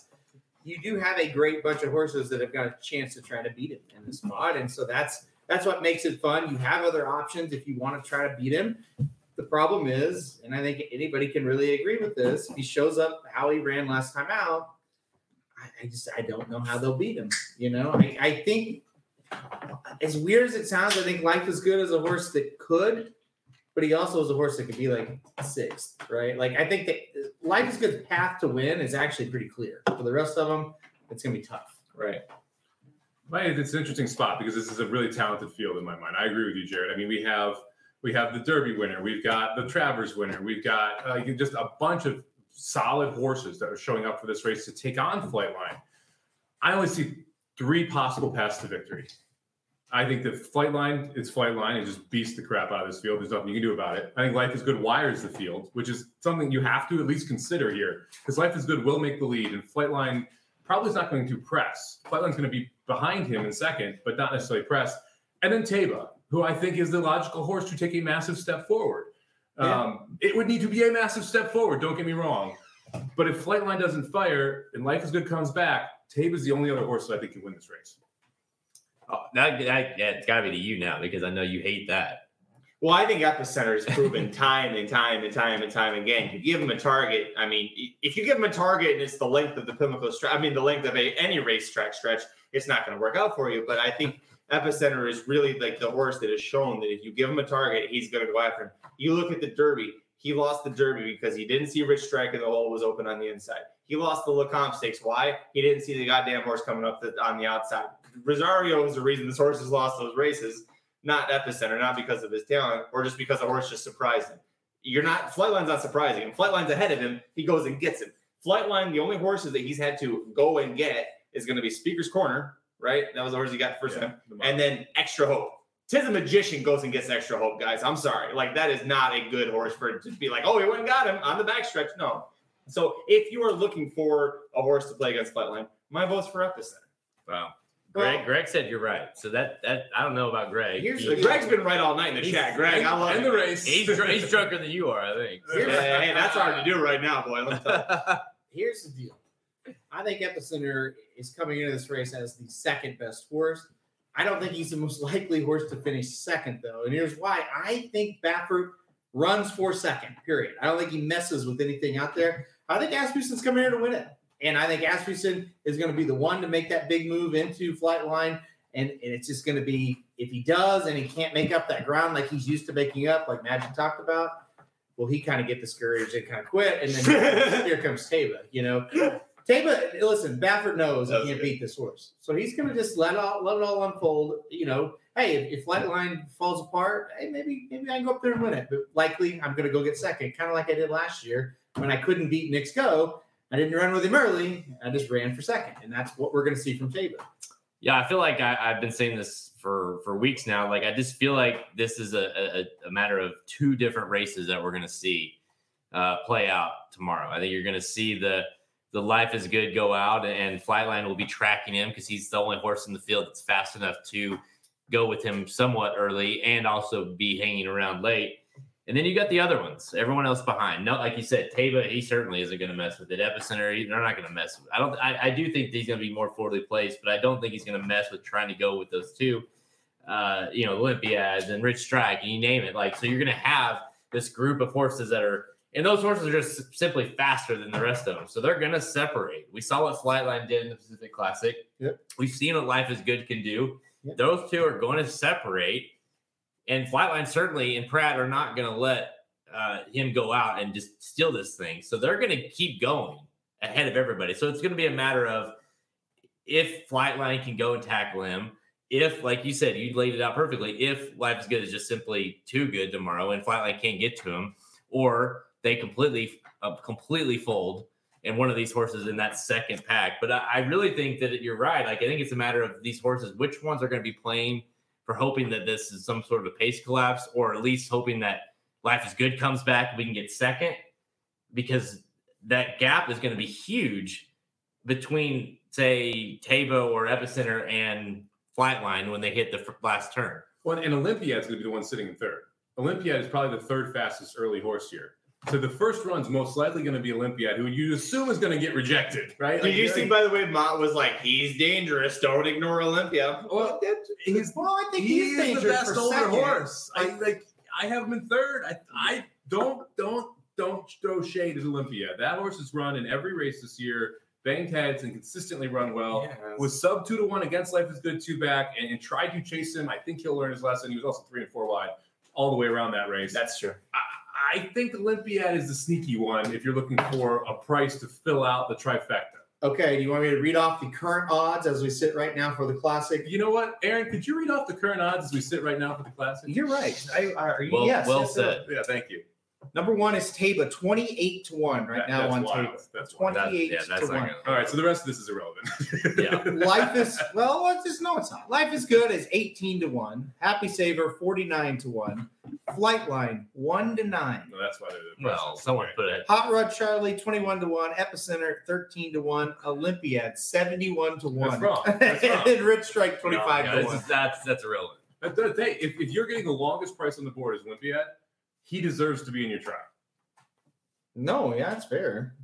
Speaker 6: you do have a great bunch of horses that have got a chance to try to beat it in the spot, and so that's that's what makes it fun. You have other options if you want to try to beat him. The problem is, and I think anybody can really agree with this, if he shows up how he ran last time out, I, I just I don't know how they'll beat him. You know, I, I think as weird as it sounds, I think life is good as a horse that could, but he also is a horse that could be like sixth, right? Like I think that life is good's path to win is actually pretty clear. For the rest of them, it's gonna be tough.
Speaker 8: right.
Speaker 7: It's an interesting spot because this is a really talented field in my mind. I agree with you, Jared. I mean, we have we have the Derby winner, we've got the Travers winner, we've got uh, just a bunch of solid horses that are showing up for this race to take on Flightline. I only see three possible paths to victory. I think the that Flightline is Flightline and just beats the crap out of this field. There's nothing you can do about it. I think Life is Good wires the field, which is something you have to at least consider here because Life is Good will make the lead and Flightline probably is not going to press. Flightline's going to be behind him in second, but not necessarily press. And then Taiba, who I think is the logical horse to take a massive step forward.
Speaker 6: Yeah.
Speaker 7: Um, it would need to be a massive step forward. Don't get me wrong. But if Flightline doesn't fire and Life is Good comes back, Taiba's the only other horse that I think can win this race.
Speaker 5: Oh, that, that yeah, it's got to be to you now because I know you hate that.
Speaker 8: Well, I think Epicenter has proven time and time and time and time again. You give him a target. I mean, if you give him a target and it's the length of the Pimlico stretch, I mean, the length of a, any racetrack stretch, it's not going to work out for you. But I think Epicenter is really like the horse that has shown that if you give him a target, he's going to go after him. You look at the Derby. He lost the Derby because he didn't see Rich Strike and the hole was open on the inside. He lost the Lecomte Stakes. Why? He didn't see the goddamn horse coming up the, on the outside. Rosario is the reason this horse has lost those races not epicenter, not because of his talent, or just because the horse just surprised him. You're not Flightline's not surprising him. Flightline's ahead of him. He goes and gets him. Flightline, the only horses that he's had to go and get is going to be Speaker's Corner, right? That was the horse he got first
Speaker 7: Yeah,
Speaker 8: time.
Speaker 7: the
Speaker 8: And then Extra Hope. Tis a magician goes and gets Extra Hope, guys. I'm sorry. Like, that is not a good horse for it to be like, oh, he went and got him on the backstretch. No. So if you are looking for a horse to play against Flightline, my vote's for Epicenter.
Speaker 5: Wow.
Speaker 8: Well-
Speaker 5: Greg, Greg said you're right. So that that I don't know about Greg.
Speaker 6: Here's
Speaker 5: He-
Speaker 6: the-
Speaker 8: Greg's been right all night in the chat. Greg, I love
Speaker 7: and
Speaker 8: it.
Speaker 7: the race.
Speaker 5: he's dr- he's drunker than you are, I think.
Speaker 8: Yeah, hey, that's hard to do right now, boy. Let me tell you.
Speaker 6: Here's the deal. I think Epicenter is coming into this race as the second best horse. I don't think he's the most likely horse to finish second, though. And here's why. I think Baffert runs for second, period. I don't think he messes with anything out there. I think Asmussen's coming here to win it. And I think Asmussen is going to be the one to make that big move into flight line. And, and it's just going to be, if he does and he can't make up that ground like he's used to making up, like Magic talked about, will he kind of get discouraged and kind of quit? And then here comes Taiba, you know. Taiba, listen, Baffert knows he can't beat this horse. So he's going to just let, all, let it all unfold. You know, hey, if, if Flightline falls apart, hey, maybe maybe I can go up there and win it. But likely I'm going to go get second, kind of like I did last year when I couldn't beat Knicks Go. I didn't run with him early. I just ran for second. And that's what we're going to see from Taiba.
Speaker 5: Yeah, I feel like I, I've been saying this for for weeks now. Like I just feel like this is a, a, a matter of two different races that we're going to see uh, play out tomorrow. I think you're going to see the the life is good go out, and Flightline will be tracking him because he's the only horse in the field that's fast enough to go with him somewhat early and also be hanging around late. And then you got the other ones, everyone else behind. No, like you said, Taiba, he certainly isn't going to mess with it. Epicenter, he- they're not going to mess with. I don't. I, I do think he's going to be more forwardly placed, but I don't think he's going to mess with trying to go with those two. Uh, you know, Olympiads and Rich Strike, and you name it. Like, so you're going to have this group of horses that are, and those horses are just simply faster than the rest of them. So they're going to separate. We saw what Flightline did in the Pacific Classic.
Speaker 6: Yep.
Speaker 5: We've seen what Life is Good can do.
Speaker 6: Yep.
Speaker 5: Those two are going to separate, and Flightline certainly and Prat are not going to let uh, him go out and just steal this thing. So they're going to keep going ahead of everybody. So it's going to be a matter of if Flightline can go and tackle him. If, like you said, you laid it out perfectly. If Life is Good is just simply too good tomorrow and Flightline can't get to him, or they completely, uh, completely fold and one of these horses in that second pack. But I, I really think that you're right. Like I think it's a matter of these horses, which ones are going to be playing for hoping that this is some sort of a pace collapse, or at least hoping that Life is Good comes back we can get second, because that gap is going to be huge between, say, Taiba or Epicenter and Flightline when they hit the last turn.
Speaker 7: Well, and Olympiad's going to be the one sitting in third. Olympiad is probably the third fastest early horse here. So the first run's most likely going to be Olympiad, who you assume is going to get rejected, right?
Speaker 8: Did you see, by the way, Mott was like, he's dangerous. Don't ignore Olympia.
Speaker 7: Well, he's
Speaker 6: Well, I think
Speaker 7: he
Speaker 6: he's
Speaker 7: is the best older
Speaker 6: second.
Speaker 7: horse. I like. I have him in third. I, I don't don't don't throw shade at Olympia. That horse has run in every race this year. Banged heads and consistently run well. Was sub two to one against Life is Good two back and, and tried to chase him. I think he'll learn his lesson. He was also three and four wide all the way around that race.
Speaker 8: That's true.
Speaker 7: I think Olympiad is the sneaky one if you're looking for a price to fill out the trifecta.
Speaker 6: Okay, do you want me to read off the current odds as we sit right now for the classic?
Speaker 7: You know what, Aaron? Could you read off the current odds as we sit right now for the classic?
Speaker 6: You're right. I, are
Speaker 5: Well,
Speaker 6: yes,
Speaker 5: well
Speaker 6: yes,
Speaker 5: said.
Speaker 7: Yeah, thank you.
Speaker 6: Number one is Taiba, 28 to 1 right
Speaker 7: That-
Speaker 6: now
Speaker 7: that's
Speaker 6: on
Speaker 7: wild.
Speaker 6: Taiba.
Speaker 7: That's wild.
Speaker 6: 28
Speaker 5: yeah, that's
Speaker 6: to 1.
Speaker 5: gonna-
Speaker 7: All right, so the rest of this is irrelevant.
Speaker 5: Yeah.
Speaker 6: Life is, well, let's just know it's not. Life is Good is 18 to 1. Happy Saver, 49 to 1. Flightline, 1 to 9.
Speaker 7: No, that's why they're the
Speaker 5: Well,
Speaker 7: process.
Speaker 5: someone
Speaker 7: Right.
Speaker 5: put it.
Speaker 6: Hot Rod Charlie, 21 to 1. Epicenter, 13 to 1. Olympiad, 71 to 1.
Speaker 7: That's wrong. That's wrong.
Speaker 6: and Rich Strike, 25
Speaker 5: No,
Speaker 6: to 1.
Speaker 5: is- that's that's irrelevant.
Speaker 7: But the thing, if, if you're getting the longest price on the board as Olympiad, he deserves to be in your tribe.
Speaker 6: No, yeah, it's fair.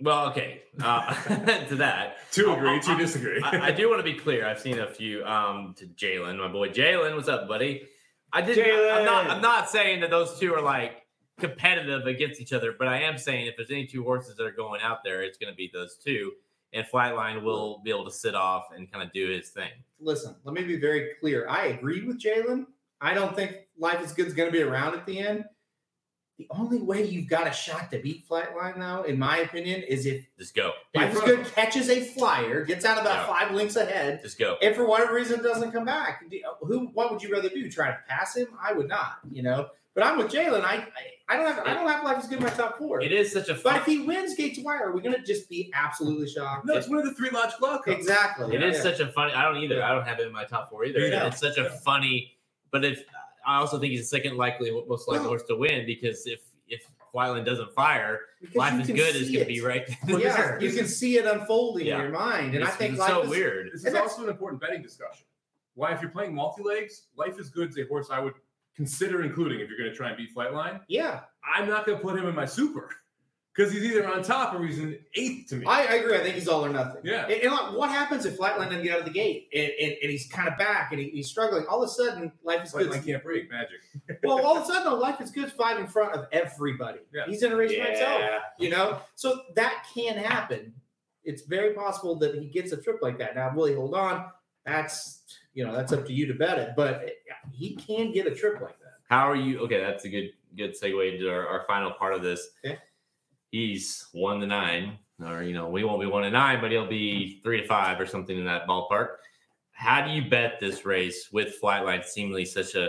Speaker 5: Well, okay. Uh, to that,
Speaker 7: Two agree, two disagree.
Speaker 5: I, I do want to be clear. I've seen a few. Um, to Jalen, my boy Jalen, what's up, buddy? I did. I'm not.
Speaker 8: Jalen.
Speaker 5: I'm not saying that those two are like competitive against each other, but I am saying if there's any two horses that are going out there, it's going to be those two, and Flightline will be able to sit off and kind of do his thing.
Speaker 6: Listen, let me be very clear. I agree with Jalen. I don't think Life is Good is going to be around at the end. The only way you've got a shot to beat Flightline though, in my opinion, is if
Speaker 5: Just go.
Speaker 6: Life is Good catches a flyer, gets out about
Speaker 5: Yeah.
Speaker 6: five links ahead,
Speaker 5: Just go.
Speaker 6: and for whatever reason it doesn't come back. Who? What would you rather do? Try to pass him? I would not. You know. But I'm with Jalen. I, I I don't have I don't have life is good in my top four.
Speaker 5: It is such a
Speaker 6: But
Speaker 5: fun.
Speaker 6: if he wins Gates Wire, are we gonna just be absolutely shocked?
Speaker 7: No, it's one of the three logical outcomes.
Speaker 6: exactly.
Speaker 5: It is
Speaker 6: Yeah.
Speaker 5: such a funny. I don't either. I don't have it in my top four either.
Speaker 6: Yeah.
Speaker 5: It's such a funny. But if I also think he's the second likely, most likely
Speaker 6: Well-
Speaker 5: horse to win because if if Flightline doesn't fire,
Speaker 6: Because
Speaker 5: life is good is going to be right
Speaker 6: Well, yeah, you can see it unfolding
Speaker 5: Yeah.
Speaker 6: in your mind, and I think
Speaker 5: it's
Speaker 6: life
Speaker 5: so
Speaker 6: is,
Speaker 5: weird.
Speaker 7: This is also an important betting discussion. Why, if you're playing multi legs, Life is Good's a horse I would consider including if you're going to try and beat Flightline.
Speaker 6: Yeah,
Speaker 7: I'm not going to put him in my super because he's either on top or he's an eighth to me.
Speaker 6: I, I agree. I think he's all or nothing.
Speaker 7: Yeah.
Speaker 6: And, and like, what happens if Flightline doesn't get out of the gate and, and, and he's kind of back and he, he's struggling? All of a sudden, life is good.
Speaker 7: Flightline can't break magic.
Speaker 6: well, all of a sudden, though, life is good five in front of everybody.
Speaker 7: Yeah.
Speaker 6: He's in a race by himself.
Speaker 8: Yeah.
Speaker 6: You know, so that can happen. It's very possible that he gets a trip like that. Now, will he hold on? That's you know that's up to you to bet it, but he can get a trip like that.
Speaker 5: How are you? Okay, that's a good good segue into our, our final part of this.
Speaker 6: Okay.
Speaker 5: He's one to nine, or you know, we won't be one to nine, but he'll be three to five or something in that ballpark. How do you bet this race with Flightline seemingly such a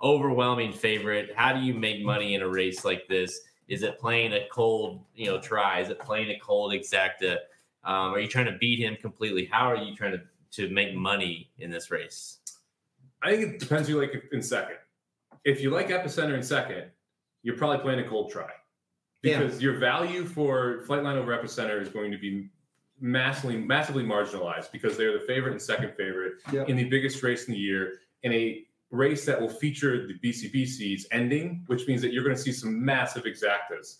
Speaker 5: overwhelming favorite? How do you make money in a race like this? Is it playing a cold, you know, try? Is it playing a cold exacta? Um, are you trying to beat him completely? How are you trying to to make money in this race?
Speaker 7: I think it depends who you like in second. If you like Epicenter in second, you're probably playing a cold try
Speaker 6: Yeah.
Speaker 7: because your value for Flightline over Epicenter is going to be massively massively marginalized because they're the favorite and second favorite
Speaker 6: Yeah.
Speaker 7: in the biggest race in the year in a race that will feature the BCBCs ending, which means that you're going to see some massive exactas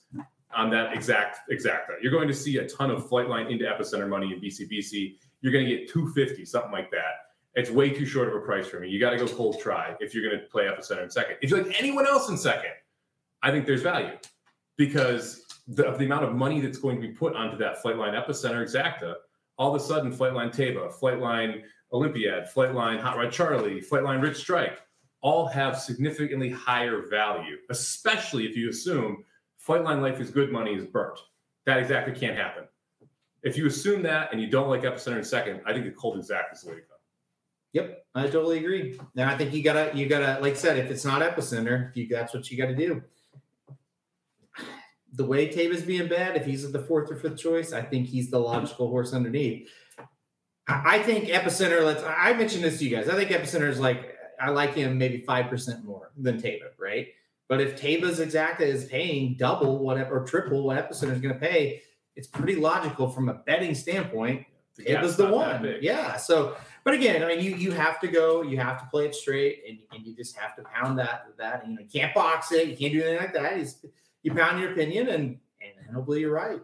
Speaker 7: on that exact exacta. You're going to see a ton of Flightline into Epicenter money in BCBC. You're going to get 250, something like that. It's way too short of a price for me. You got to go cold try if you're going to play Epicenter in second. If you like anyone else in second, I think there's value because the, of the amount of money that's going to be put onto that Flightline Epicenter exacta. All of a sudden, Flightline Taiba, Flightline Olympiad, Flightline Hot Rod Charlie, Flightline Rich Strike, all have significantly higher value, especially if you assume Flightline Life is Good money is burnt. That exactly can't happen. If you assume that and you don't like Epicenter in second, I think the cold exact is the way to go.
Speaker 6: Yep, I totally agree. And I think you gotta, you gotta, like I said, if it's not epicenter, you that's what you got to do. The way Taiba's being bad, if he's the fourth or fifth choice, I think he's the logical horse underneath. I I think epicenter. Let's. I mentioned this to you guys. I think epicenter is like I like him maybe five percent more than Taiba, right? But if Taiba's exacta is paying double whatever or triple what epicenter is going to pay, it's pretty logical from a betting standpoint it was the one. Yeah. So, but again, I mean, you you have to go, you have to play it straight, and, and you just have to pound that that. You know, you can't box it, you can't do anything like that. Just- you pound your opinion, and and hopefully you're right.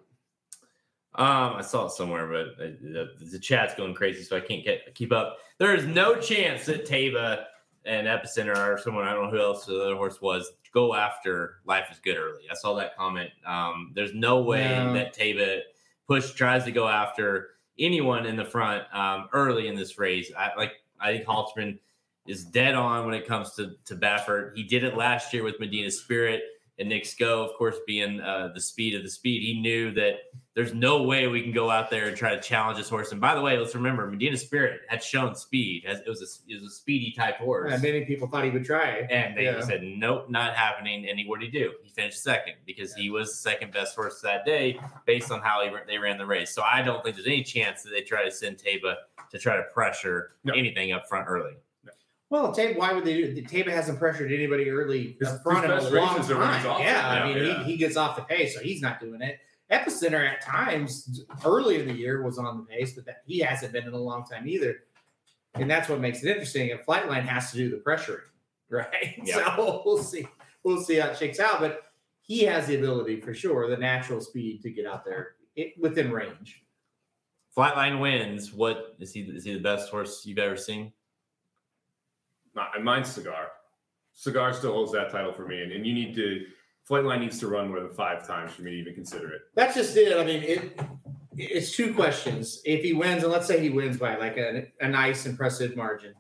Speaker 5: Um, I saw it somewhere, but uh, the, the chat's going crazy, so I can't get keep up. There is no chance that Taiba and Epicenter or someone I don't know who else the other horse was go after Life is Good early. I saw that comment. Um, there's no way
Speaker 6: No.
Speaker 5: that Taiba push tries to go after anyone in the front um, early in this race. I like. I think Halterman is dead on when it comes to to Baffert. He did it last year with Medina Spirit and Knicks Go, of course, being uh, the speed of the speed. He knew that there's no way we can go out there and try to challenge this horse. And by the way, let's remember Medina Spirit had shown speed. It was a, it was a speedy type horse.
Speaker 6: And many people thought he would try.
Speaker 5: And they
Speaker 6: Yeah.
Speaker 5: said, nope, not happening. And he, what did he do? He finished second because he was the second best horse that day based on how he, they ran the race. So I don't think there's any chance that they try to send Taiba to try to pressure
Speaker 7: No.
Speaker 5: anything up front early.
Speaker 6: Well, Taiba, why would they do? Taiba hasn't pressured anybody early
Speaker 7: His-
Speaker 6: up front in a long
Speaker 7: races are when he's
Speaker 6: time.
Speaker 7: off.
Speaker 6: Yeah, I mean,
Speaker 7: yeah.
Speaker 6: He, he gets off the pace, so he's not doing it. Epicenter at times early in the year was on the pace, but that, he hasn't been in a long time either. And that's what makes it interesting. And Flightline has to do the pressuring, right?
Speaker 5: Yeah.
Speaker 6: So we'll see. We'll see how it shakes out. But he has the ability for sure, the natural speed to get out there it, within range.
Speaker 5: Flightline wins. What is he? Is he the best horse you've ever seen?
Speaker 7: And mine's Cigar. Cigar still holds that title for me, and, and you need to. Flightline needs to run more than five times for me to even consider it.
Speaker 6: That's just it. I mean, it it's two questions. If he wins, and let's say he wins by like a, a nice, impressive margin,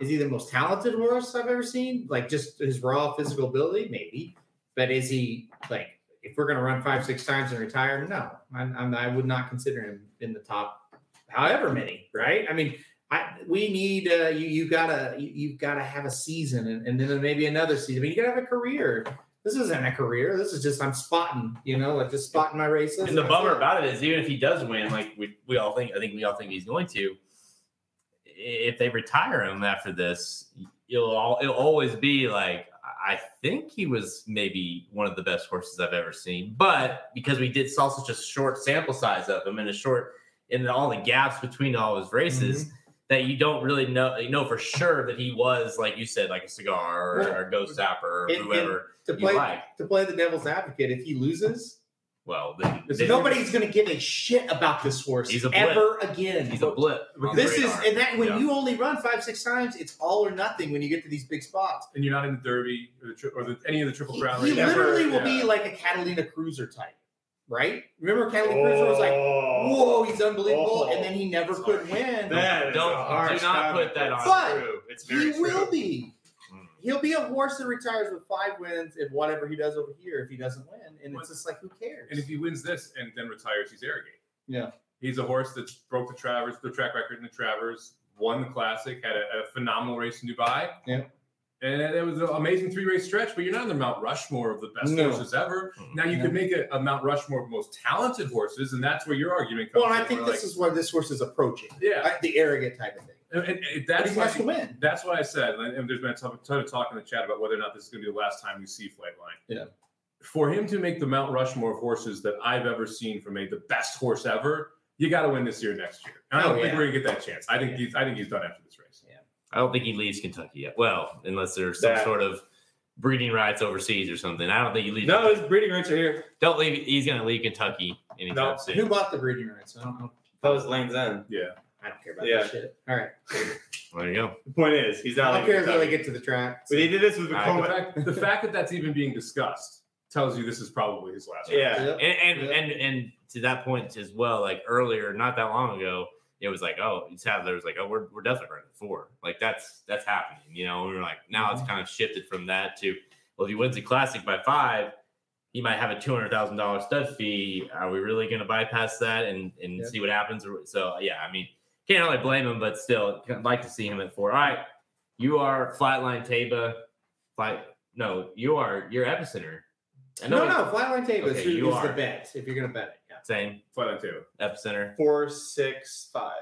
Speaker 6: is he the most talented horse I've ever seen? Like just his raw physical ability, maybe. But is he like if we're gonna run five, six times and retire? No, I'm, I'm, I would not consider him in the top, however many. Right? I mean, I, we need uh, you. You gotta you, you've gotta have a season, and, and then maybe another season. But you gotta have a career. This isn't a career. This is just I'm spotting. You know, like just spotting my races.
Speaker 5: And the bummer
Speaker 6: it.
Speaker 5: about it is, even if he does win, like we, we all think, I think we all think he's going to. If they retire him after this, it'll all it'll always be like I think he was maybe one of the best horses I've ever seen. But because we did saw such a short sample size of him and a short in all the gaps between all his races. That you don't really know, you know for sure that he was, like you said, like a cigar or,
Speaker 6: Well,
Speaker 5: or Ghostzapper or
Speaker 6: and- and
Speaker 5: whoever
Speaker 6: to
Speaker 5: you
Speaker 6: play
Speaker 5: like.
Speaker 6: to play the devil's advocate. If he loses,
Speaker 5: Well, then, then
Speaker 6: nobody's going to give a shit about this horse
Speaker 5: He's a blip.
Speaker 6: ever again.
Speaker 5: he's a blip.
Speaker 6: This is and that when
Speaker 5: Yeah.
Speaker 6: you only run five six times, it's all or nothing when you get to these big spots.
Speaker 7: And you're not in the Derby or, the, tri- or the, any of the Triple
Speaker 6: He,
Speaker 7: Crown.
Speaker 6: he
Speaker 7: races.
Speaker 6: literally will
Speaker 7: Yeah.
Speaker 6: be like a Catalina Cruiser type, right? Remember Catalina Cruiser was like, whoa, he's unbelievable,
Speaker 8: Oh.
Speaker 6: and then he never could win.
Speaker 8: That is
Speaker 5: Don't-
Speaker 8: a harsh
Speaker 5: do not put that on.
Speaker 8: It's
Speaker 6: But
Speaker 8: true. It's
Speaker 6: he
Speaker 8: true.
Speaker 6: will be.
Speaker 5: Mm.
Speaker 6: He'll be a horse that retires with five wins if whatever he does over here if he doesn't win, and it's just like who cares?
Speaker 7: And if he wins this and then retires, he's arrogant.
Speaker 6: Yeah.
Speaker 7: He's a horse that broke the Travers, the track record in the Travers, won the Classic, had a, a phenomenal race in Dubai.
Speaker 6: Yeah.
Speaker 7: And it was an amazing three race stretch, but you're not in the Mount Rushmore of the best
Speaker 6: No.
Speaker 7: horses ever.
Speaker 5: Mhm.
Speaker 7: Now you
Speaker 6: No.
Speaker 7: could make a, a Mount Rushmore of the most talented horses, and that's where your argument comes
Speaker 6: well, and I think this
Speaker 7: like,
Speaker 6: is where this horse is approaching.
Speaker 7: Yeah.
Speaker 6: Like the arrogant type of thing.
Speaker 7: and, and- and
Speaker 6: But
Speaker 7: that's
Speaker 6: he
Speaker 7: why
Speaker 6: has to win.
Speaker 7: That's what I said, and and there's been a ton, ton of talk in the chat about whether or not this is going to be the last time we see Flightline.
Speaker 6: Yeah.
Speaker 7: For him to make the Mount Rushmore of horses that I've ever seen from a the best horse ever, you got to win this year, next year. And I
Speaker 6: Oh,
Speaker 7: don't think
Speaker 6: yeah.
Speaker 7: we're going to get that chance. I think
Speaker 6: Yeah.
Speaker 7: he's I think he's done after this race.
Speaker 5: I don't think he leaves Kentucky yet. Well, unless there's some
Speaker 8: That-
Speaker 5: sort of breeding rights overseas or something. I don't think he leaves.
Speaker 8: No,
Speaker 5: Kentucky.
Speaker 8: his breeding rights are here.
Speaker 5: don't leave. He's going to leave Kentucky anytime
Speaker 8: No.
Speaker 5: soon.
Speaker 6: Who bought the breeding rights? I don't know.
Speaker 8: That was Lane's End.
Speaker 7: Yeah.
Speaker 6: I don't care about
Speaker 8: Yeah.
Speaker 6: that shit. All right.
Speaker 5: There you go.
Speaker 8: The point is, he's not.
Speaker 6: I
Speaker 8: don't
Speaker 6: care until they get to the track.
Speaker 8: But he did this with
Speaker 5: All right,
Speaker 7: The fact, the fact that that's even being discussed tells you this is probably his last. race.
Speaker 8: Yeah.
Speaker 6: Yep.
Speaker 5: And and,
Speaker 6: Yeah.
Speaker 5: and and to that point as well, like earlier, not that long ago, it was like, oh, Sadler was like, oh, we're, we're definitely running four. Like that's that's happening. You know, we were like, now
Speaker 6: Mm-hmm.
Speaker 5: it's kind of shifted from that to, well, if he wins the classic by five, he might have a two hundred thousand dollar stud fee. Are we really going to bypass that and and
Speaker 6: Yep.
Speaker 5: see what happens? So yeah, I mean, can't really blame him, but still, I'd like to see him at four. All right, you are Flightline Taiba, flight. No, you are your epicenter. I
Speaker 6: No, no. Flightline tape
Speaker 5: Okay,
Speaker 6: is,
Speaker 5: you
Speaker 6: is
Speaker 5: are.
Speaker 6: the bet if you're going to bet it. Yeah.
Speaker 5: Same
Speaker 7: Flightline too.
Speaker 5: epicenter.
Speaker 8: Four, six, five.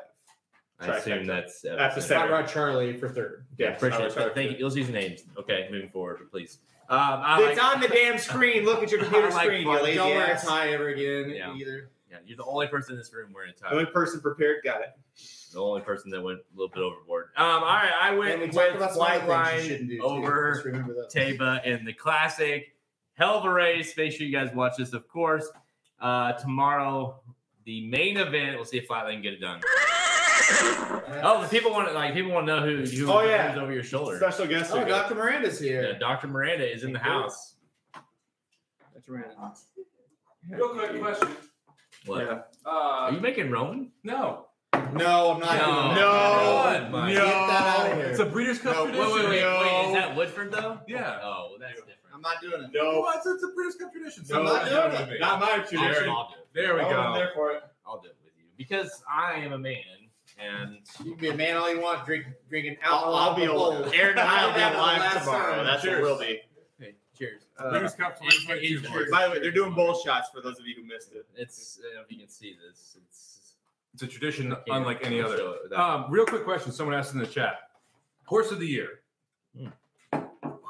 Speaker 5: I
Speaker 8: Trifecta.
Speaker 5: assume that's
Speaker 8: Epicenter.
Speaker 5: epicenter.
Speaker 6: Hot Rod Charlie for third.
Speaker 5: Yeah,
Speaker 8: Yes,
Speaker 5: appreciate it. Thank you. Let's use names. Okay, moving forward, please. Um, I
Speaker 6: it's
Speaker 5: like,
Speaker 6: on the damn screen. Look at your computer
Speaker 5: like
Speaker 6: screen.
Speaker 5: fun.
Speaker 6: You lazy
Speaker 8: Don't wear a
Speaker 6: tie ever again
Speaker 5: Yeah.
Speaker 6: either.
Speaker 5: yeah, you're the only person in this room wearing a tie.
Speaker 8: The only person prepared got it.
Speaker 5: The only person that went a little bit overboard. Um, all right, I
Speaker 6: And we
Speaker 5: went
Speaker 6: talked
Speaker 5: with
Speaker 6: about some other things you
Speaker 5: Flightline
Speaker 6: shouldn't do. too.
Speaker 5: over
Speaker 6: Just remember that.
Speaker 5: Taiba in the classic. Hell of a race. Make sure you guys watch this, of course. Uh, tomorrow, the main event. We'll see if Flightline can get it done. Oh, the people want to like people want to know who who
Speaker 8: Oh, yeah.
Speaker 5: who's over your shoulder.
Speaker 8: Special guest.
Speaker 6: Oh,
Speaker 8: here.
Speaker 6: Dr. Miranda's here.
Speaker 5: Yeah, Dr. Miranda is in the house.
Speaker 6: Dr. Miranda.
Speaker 7: Real quick question.
Speaker 5: What?
Speaker 8: Yeah.
Speaker 5: Are
Speaker 7: Uh,
Speaker 5: you making Roman?
Speaker 7: no,
Speaker 6: No, I'm not.
Speaker 5: No.
Speaker 6: doing that.
Speaker 8: No.
Speaker 5: God, Mike.
Speaker 6: Get that out of here.
Speaker 7: it's a Breeders' Cup
Speaker 6: No,
Speaker 5: Wait,
Speaker 7: tradition.
Speaker 5: wait, wait, wait.
Speaker 8: No.
Speaker 5: Is that Woodford though?
Speaker 7: Yeah.
Speaker 5: Oh, well, that's different.
Speaker 6: I'm not doing it.
Speaker 8: No.
Speaker 7: Well, it's, it's a British Cup tradition.
Speaker 6: I'm not doing
Speaker 7: no,
Speaker 6: it.
Speaker 8: Not my
Speaker 5: I'll,
Speaker 8: tradition.
Speaker 5: I'll do it.
Speaker 7: There we
Speaker 8: Oh, I'm
Speaker 7: go.
Speaker 8: there for it.
Speaker 5: I'll do it with you because I am a man and
Speaker 6: You can be a man all you want, drink, drinking
Speaker 8: I'll,
Speaker 6: alcohol.
Speaker 8: I'll be
Speaker 6: out the
Speaker 8: Aaron and I will be
Speaker 6: have it
Speaker 8: alive tomorrow.
Speaker 6: time.
Speaker 8: That's what
Speaker 7: Cheers.
Speaker 8: we'll be.
Speaker 5: okay, cheers.
Speaker 7: Breeders' Cup 2022.
Speaker 5: Cheers.
Speaker 8: By the way, they're doing bowl shots for those of you who missed it.
Speaker 5: It's I don't know if you can see this. It's
Speaker 7: It's a tradition unlike any other. Um, real quick question. Someone asked in the chat. Horse of the year.
Speaker 5: Hmm.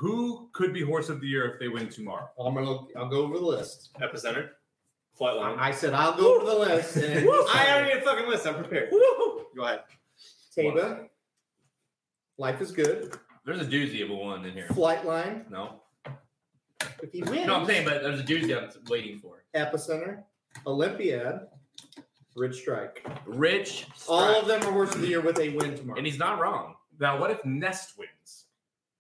Speaker 7: Who could be horse of the year if they win tomorrow?
Speaker 6: I'm gonna. I'll go over the list.
Speaker 8: Epicenter. Flightline.
Speaker 6: I said I'll go over the list. And
Speaker 8: I already need a fucking list. I'm prepared. Go ahead.
Speaker 6: Taiba. Life is good.
Speaker 5: there's a doozy of a one in here.
Speaker 6: Flightline.
Speaker 5: No,
Speaker 6: If he wins,
Speaker 5: no, I'm saying, but there's a doozy I'm waiting for.
Speaker 6: Epicenter, Olympiad, Rich Strike.
Speaker 5: Rich,
Speaker 6: All of them are horse of the year with a win tomorrow.
Speaker 5: and he's not wrong.
Speaker 7: Now, what if Nest wins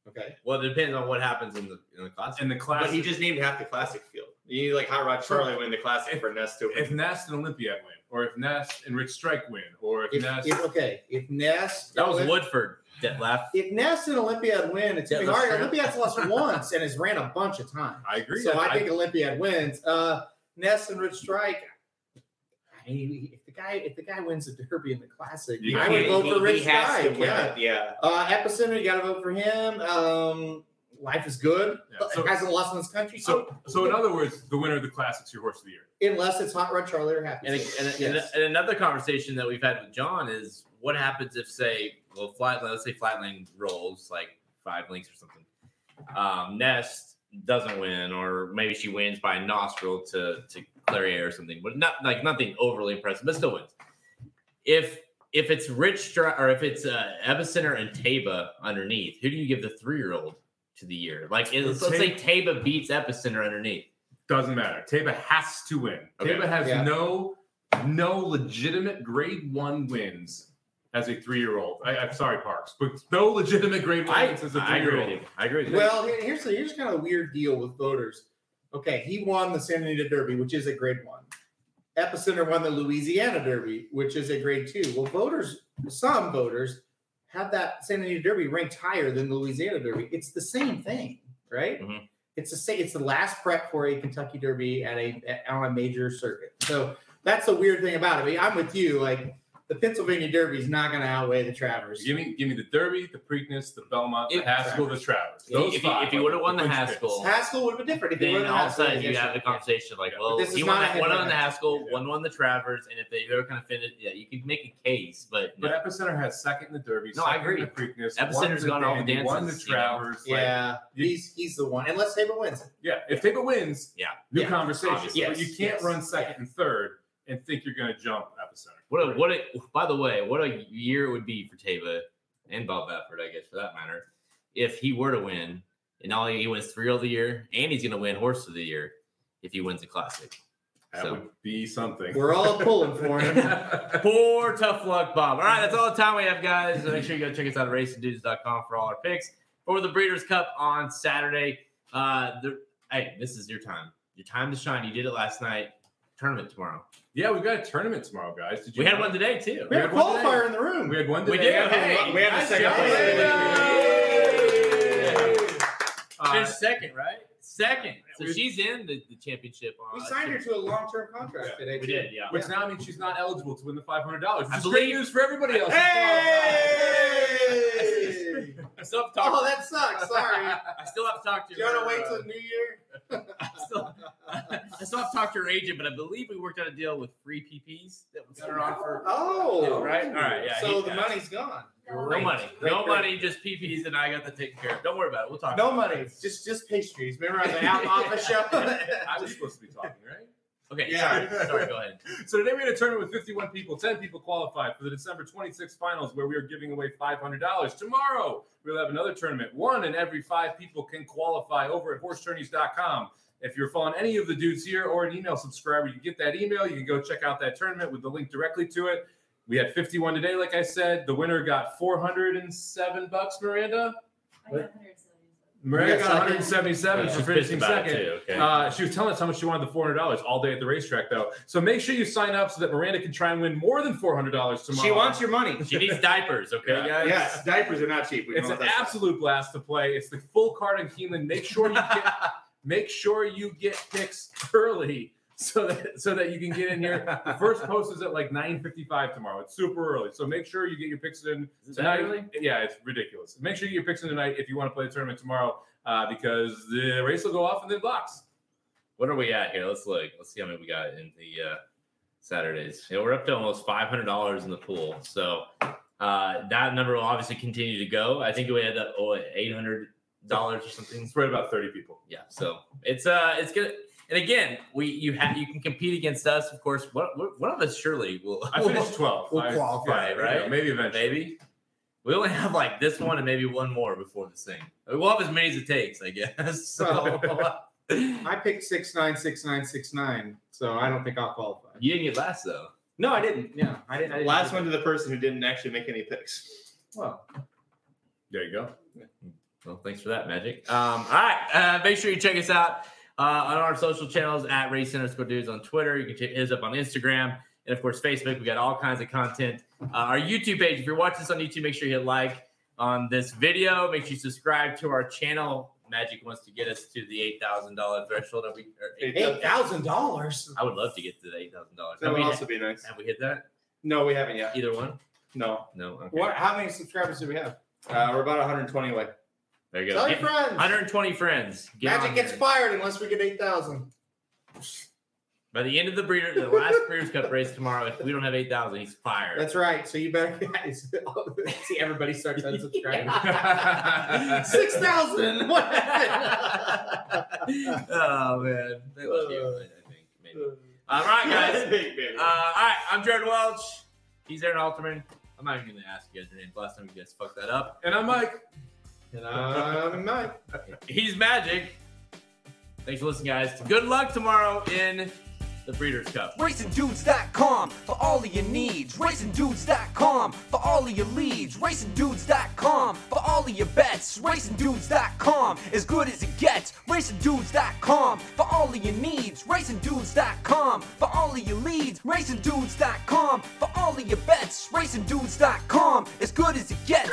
Speaker 6: okay.
Speaker 5: Well, it depends on what happens in the in the class.
Speaker 7: in the class?
Speaker 8: But he just named half the classic field. You need like Hot Rod Charlie win the classic for Nest to
Speaker 7: if
Speaker 8: win.
Speaker 7: Nest and Olympiad win, or if Nest and Rich Strike win, or if,
Speaker 6: If,
Speaker 7: Nest.
Speaker 6: if okay, if Nest
Speaker 5: that was
Speaker 6: Olymp-
Speaker 5: Woodford that left.
Speaker 6: If Nest and Olympiad win, it's gonna hard.
Speaker 5: that's.
Speaker 6: Olympiad's lost once and has ran a bunch of times.
Speaker 7: I agree.
Speaker 6: So
Speaker 7: I-
Speaker 6: I think Olympiad wins. Uh, Nest and Rich Strike. I mean, if the the guy if the guy wins the Derby and the Classic,
Speaker 7: You
Speaker 6: I would vote
Speaker 8: he,
Speaker 6: for
Speaker 8: he
Speaker 6: Rich
Speaker 8: has to win
Speaker 6: Yeah.
Speaker 8: it. Yeah.
Speaker 6: Uh, Epicenter, you got to vote for him. Um, Life is good.
Speaker 7: Yeah, so-
Speaker 6: it hasn't lost in this country. So,
Speaker 7: So, so in other words, the winner of the classic's your horse of the year.
Speaker 6: unless it's Hot Rod Charlie or Happy.
Speaker 5: And,
Speaker 6: Seat.
Speaker 5: and,
Speaker 6: Yes.
Speaker 5: and, and another conversation that we've had with John is what happens if, say, well, flat, let's say Flightline rolls like five links or something. Um, Nest doesn't win, or maybe she wins by a nostril to to Clairiere or something, but not like nothing overly impressive, but still wins. If if it's Rich Stri- or if it's uh, Epicenter and Taiba underneath, who do you give the three year old to the year? Like, let's, let's say Taiba beats Epicenter underneath.
Speaker 7: Doesn't matter. Taiba has to win.
Speaker 5: Okay.
Speaker 7: Taiba has
Speaker 6: Yeah.
Speaker 7: no no legitimate grade one wins as a three year old. I'm sorry, Parks, but no legitimate grade one
Speaker 5: I,
Speaker 7: wins as a three year old.
Speaker 5: I agree with you.
Speaker 6: Well, here's the, here's kind of a weird deal with voters. Okay, he won the Santa Anita Derby, which is a grade one. Epicenter won the Louisiana Derby, which is a grade two. Well, voters, some voters, have that Santa Anita Derby ranked higher than the Louisiana Derby. It's the same thing, right?
Speaker 5: Mhm.
Speaker 6: It's the same. It's the last prep for a Kentucky Derby at a at- on a major circuit. So that's the weird thing about it. I mean, I'm with you. Like the Pennsylvania Derby is not going to outweigh the Travers.
Speaker 7: Give me, give me the Derby, the Preakness, the Belmont, the
Speaker 5: If-
Speaker 7: Haskell, the Travers. Those
Speaker 5: if you-
Speaker 7: five
Speaker 5: if you
Speaker 7: are
Speaker 5: would've won the
Speaker 7: linchpins.
Speaker 5: Haskell,
Speaker 6: Haskell would have been different if he
Speaker 5: then
Speaker 6: would've
Speaker 5: all of a sudden you have the
Speaker 6: yeah.
Speaker 5: conversation like, well,
Speaker 6: But this
Speaker 5: he
Speaker 6: is
Speaker 5: won,
Speaker 6: not a
Speaker 5: that, one on the Haskell,
Speaker 7: match.
Speaker 5: one won the Travers, and if they were kind of finished, yeah, you could make a case, but
Speaker 7: But. Epicenter has second in the Derby.
Speaker 5: No, I
Speaker 7: second
Speaker 5: agree.
Speaker 7: in the Preakness.
Speaker 5: Epicenter's
Speaker 7: won
Speaker 5: gone all the
Speaker 7: Dandy, Won the
Speaker 5: dances, you know?
Speaker 7: Travers. like,
Speaker 6: Yeah, he's he's the one. Unless Taiba wins
Speaker 7: yeah. If Taiba wins,
Speaker 5: Yeah.
Speaker 7: new
Speaker 6: Yeah,
Speaker 7: conversation.
Speaker 5: obviously.
Speaker 7: but you can't run second and third and think you're going to jump Epicenter.
Speaker 5: what a what a by the way, what a year it would be for Taiba and Bob Baffert, I guess for that matter, if he were to win and all he wins three of the year, and he's gonna win horse of the year if he wins the classic.
Speaker 7: That
Speaker 5: So-
Speaker 7: would be something.
Speaker 6: We're all pulling for him.
Speaker 5: Poor tough luck, Bob. All right, that's all the time we have, guys. Make sure you go check us out at racingdudes.com for all our picks for the Breeders' Cup on Saturday. Uh, the, hey, this is your time. Your time to shine. You did it last night. Tournament tomorrow.
Speaker 7: yeah, we've got a tournament tomorrow, guys. Did you
Speaker 5: We had
Speaker 7: know?
Speaker 5: one today too.
Speaker 6: We have a
Speaker 7: had one
Speaker 6: qualifier
Speaker 7: today.
Speaker 6: in the room.
Speaker 7: We had one
Speaker 5: We
Speaker 7: today.
Speaker 5: did. Hey,
Speaker 8: we have a second
Speaker 5: job.
Speaker 8: place.
Speaker 5: Yay.
Speaker 7: Uh,
Speaker 5: second, right? Second. So
Speaker 7: We-
Speaker 5: she's in the, the championship.
Speaker 6: We signed her to a long-term contract
Speaker 7: Yeah,
Speaker 6: today.
Speaker 5: We
Speaker 6: too.
Speaker 5: did, yeah.
Speaker 7: Which now means she's not eligible to win the five hundred dollars.
Speaker 5: I
Speaker 7: Which is great news for everybody else.
Speaker 6: Hey!
Speaker 5: I still have to talk.
Speaker 6: oh, that sucks. Sorry.
Speaker 5: I still have to talk to
Speaker 6: Do you want
Speaker 5: her,
Speaker 6: to wait
Speaker 5: uh,
Speaker 6: till new year?
Speaker 5: I still, I still have to talk to your agent, but I believe we worked out a deal with free PPs that was are on for.
Speaker 6: Oh,
Speaker 5: Right? All right, yeah,
Speaker 6: So the
Speaker 5: yeah.
Speaker 6: money's gone.
Speaker 5: No money,
Speaker 6: Great,
Speaker 5: no
Speaker 6: great.
Speaker 5: money, just PPs, and I got that taken care of. Don't worry about it. We'll talk.
Speaker 6: No
Speaker 5: about it.
Speaker 6: money. Just just pastries. Remember on the out office show?
Speaker 7: I was supposed to be talking, right?
Speaker 5: Okay,
Speaker 6: Yeah.
Speaker 5: sorry, sorry. Go ahead.
Speaker 7: So today we had a tournament with 51 people. 10 people qualified for the December 26th finals, where we are giving away $500. Tomorrow we'll have another tournament. One in every five people can qualify over at horsetourneys.com. If you're following any of the dudes here or an email subscriber, you can get that email. You can go check out that tournament with the link directly to it. We had 51 today, like I said. The winner got 407 bucks, Miranda. Miranda got 177 for
Speaker 5: She's pissed
Speaker 7: finishing
Speaker 5: about it,
Speaker 7: second.
Speaker 5: okay.
Speaker 7: Uh, she was telling us how much she wanted the $400 all day at the racetrack, though. So make sure you sign up so that Miranda can try and win more than $400 tomorrow.
Speaker 8: She wants your money.
Speaker 5: she needs diapers. Okay,
Speaker 7: Yeah.
Speaker 5: guys.
Speaker 8: Yes, diapers are not cheap. We
Speaker 7: It's an
Speaker 8: that's-
Speaker 7: absolute blast to play. It's the full card in Keeneland. Make sure you get make sure you get picks early so that so that you can get in here. The first post is at like 9:55 tomorrow. It's super early. So make sure you get your picks in
Speaker 5: Is that
Speaker 7: tonight.
Speaker 5: early?
Speaker 7: Yeah, it's ridiculous. Make sure you get your picks in tonight if you want to play the tournament tomorrow, uh, because the race will go off in the blocks.
Speaker 5: What are we at here? Let's look. Let's see how many we got in the uh, Saturdays. Yeah, we're up to almost five hundred dollars in the pool. So uh, that number will obviously continue to go. I think we had uh, oh, eight hundred dollars or something.
Speaker 7: It's right about 30 people.
Speaker 5: Yeah. So it's uh it's good. And again, we you have you can compete against us. Of course, one, one of us surely will.
Speaker 7: I finished 12.
Speaker 5: We'll
Speaker 7: I-
Speaker 5: qualify,
Speaker 7: yeah,
Speaker 5: right?
Speaker 7: Maybe eventually.
Speaker 5: Maybe. We only have like this one and maybe one more before this thing. We'll have as many as it takes, I guess. So
Speaker 6: I picked six nine six nine six nine, so I don't think I'll qualify.
Speaker 5: you didn't get last though.
Speaker 6: No, I didn't. Yeah, I didn't. I didn't
Speaker 8: Last one to the person who didn't actually make any picks.
Speaker 6: Well,
Speaker 7: There you go.
Speaker 5: Well, thanks for that, Magic. Um, all right. Uh, make sure you check us out uh, on our social channels at Race underscore dudes on Twitter. You can check us up on Instagram. And of course, Facebook. We got all kinds of content. Uh, our YouTube page. If you're watching this on YouTube, make sure you hit like on this video. Make sure you subscribe to our channel. Magic wants to get us to the eight thousand dollar threshold. Have we, eight-
Speaker 6: Eight thousand dollars.
Speaker 5: I would love to get to the eight thousand dollars.
Speaker 8: That would also be nice.
Speaker 5: have we hit that?
Speaker 8: No, we haven't yet.
Speaker 5: Either one?
Speaker 8: No.
Speaker 5: No. Okay.
Speaker 6: What? How many subscribers do we have?
Speaker 8: Uh, we're about 120 away.
Speaker 5: There you go.
Speaker 6: Tell your
Speaker 5: Get-
Speaker 6: friends.
Speaker 5: 120 friends. Get
Speaker 6: Magic
Speaker 5: on
Speaker 6: gets
Speaker 5: there.
Speaker 6: fired unless we get eight thousand.
Speaker 5: By the end of the breeder, the last Breeders' Cup race tomorrow, if we don't have eight thousand, he's fired.
Speaker 6: That's right. So you better guys see everybody starts unsubscribing. Six thousand. What happened?
Speaker 5: oh man, they love you. I think maybe. All right, guys. Uh, all right, I'm Jared Welch. He's Aaron Halterman. I'm not even going to ask you guys your names. Last time you guys fucked that up.
Speaker 7: And I'm Mike.
Speaker 6: And I'm Mike.
Speaker 5: He's Magic. Thanks for listening, guys. Good luck tomorrow in the Breeders' Cup.
Speaker 2: RacingDudes.com for all of your needs. RacingDudes.com for all of your leads. RacingDudes.com for all of your bets. RacingDudes.com as good as it gets. RacingDudes.com for all of your needs. RacingDudes.com for all of your leads. RacingDudes.com for all of your bets. RacingDudes.com as good as it gets.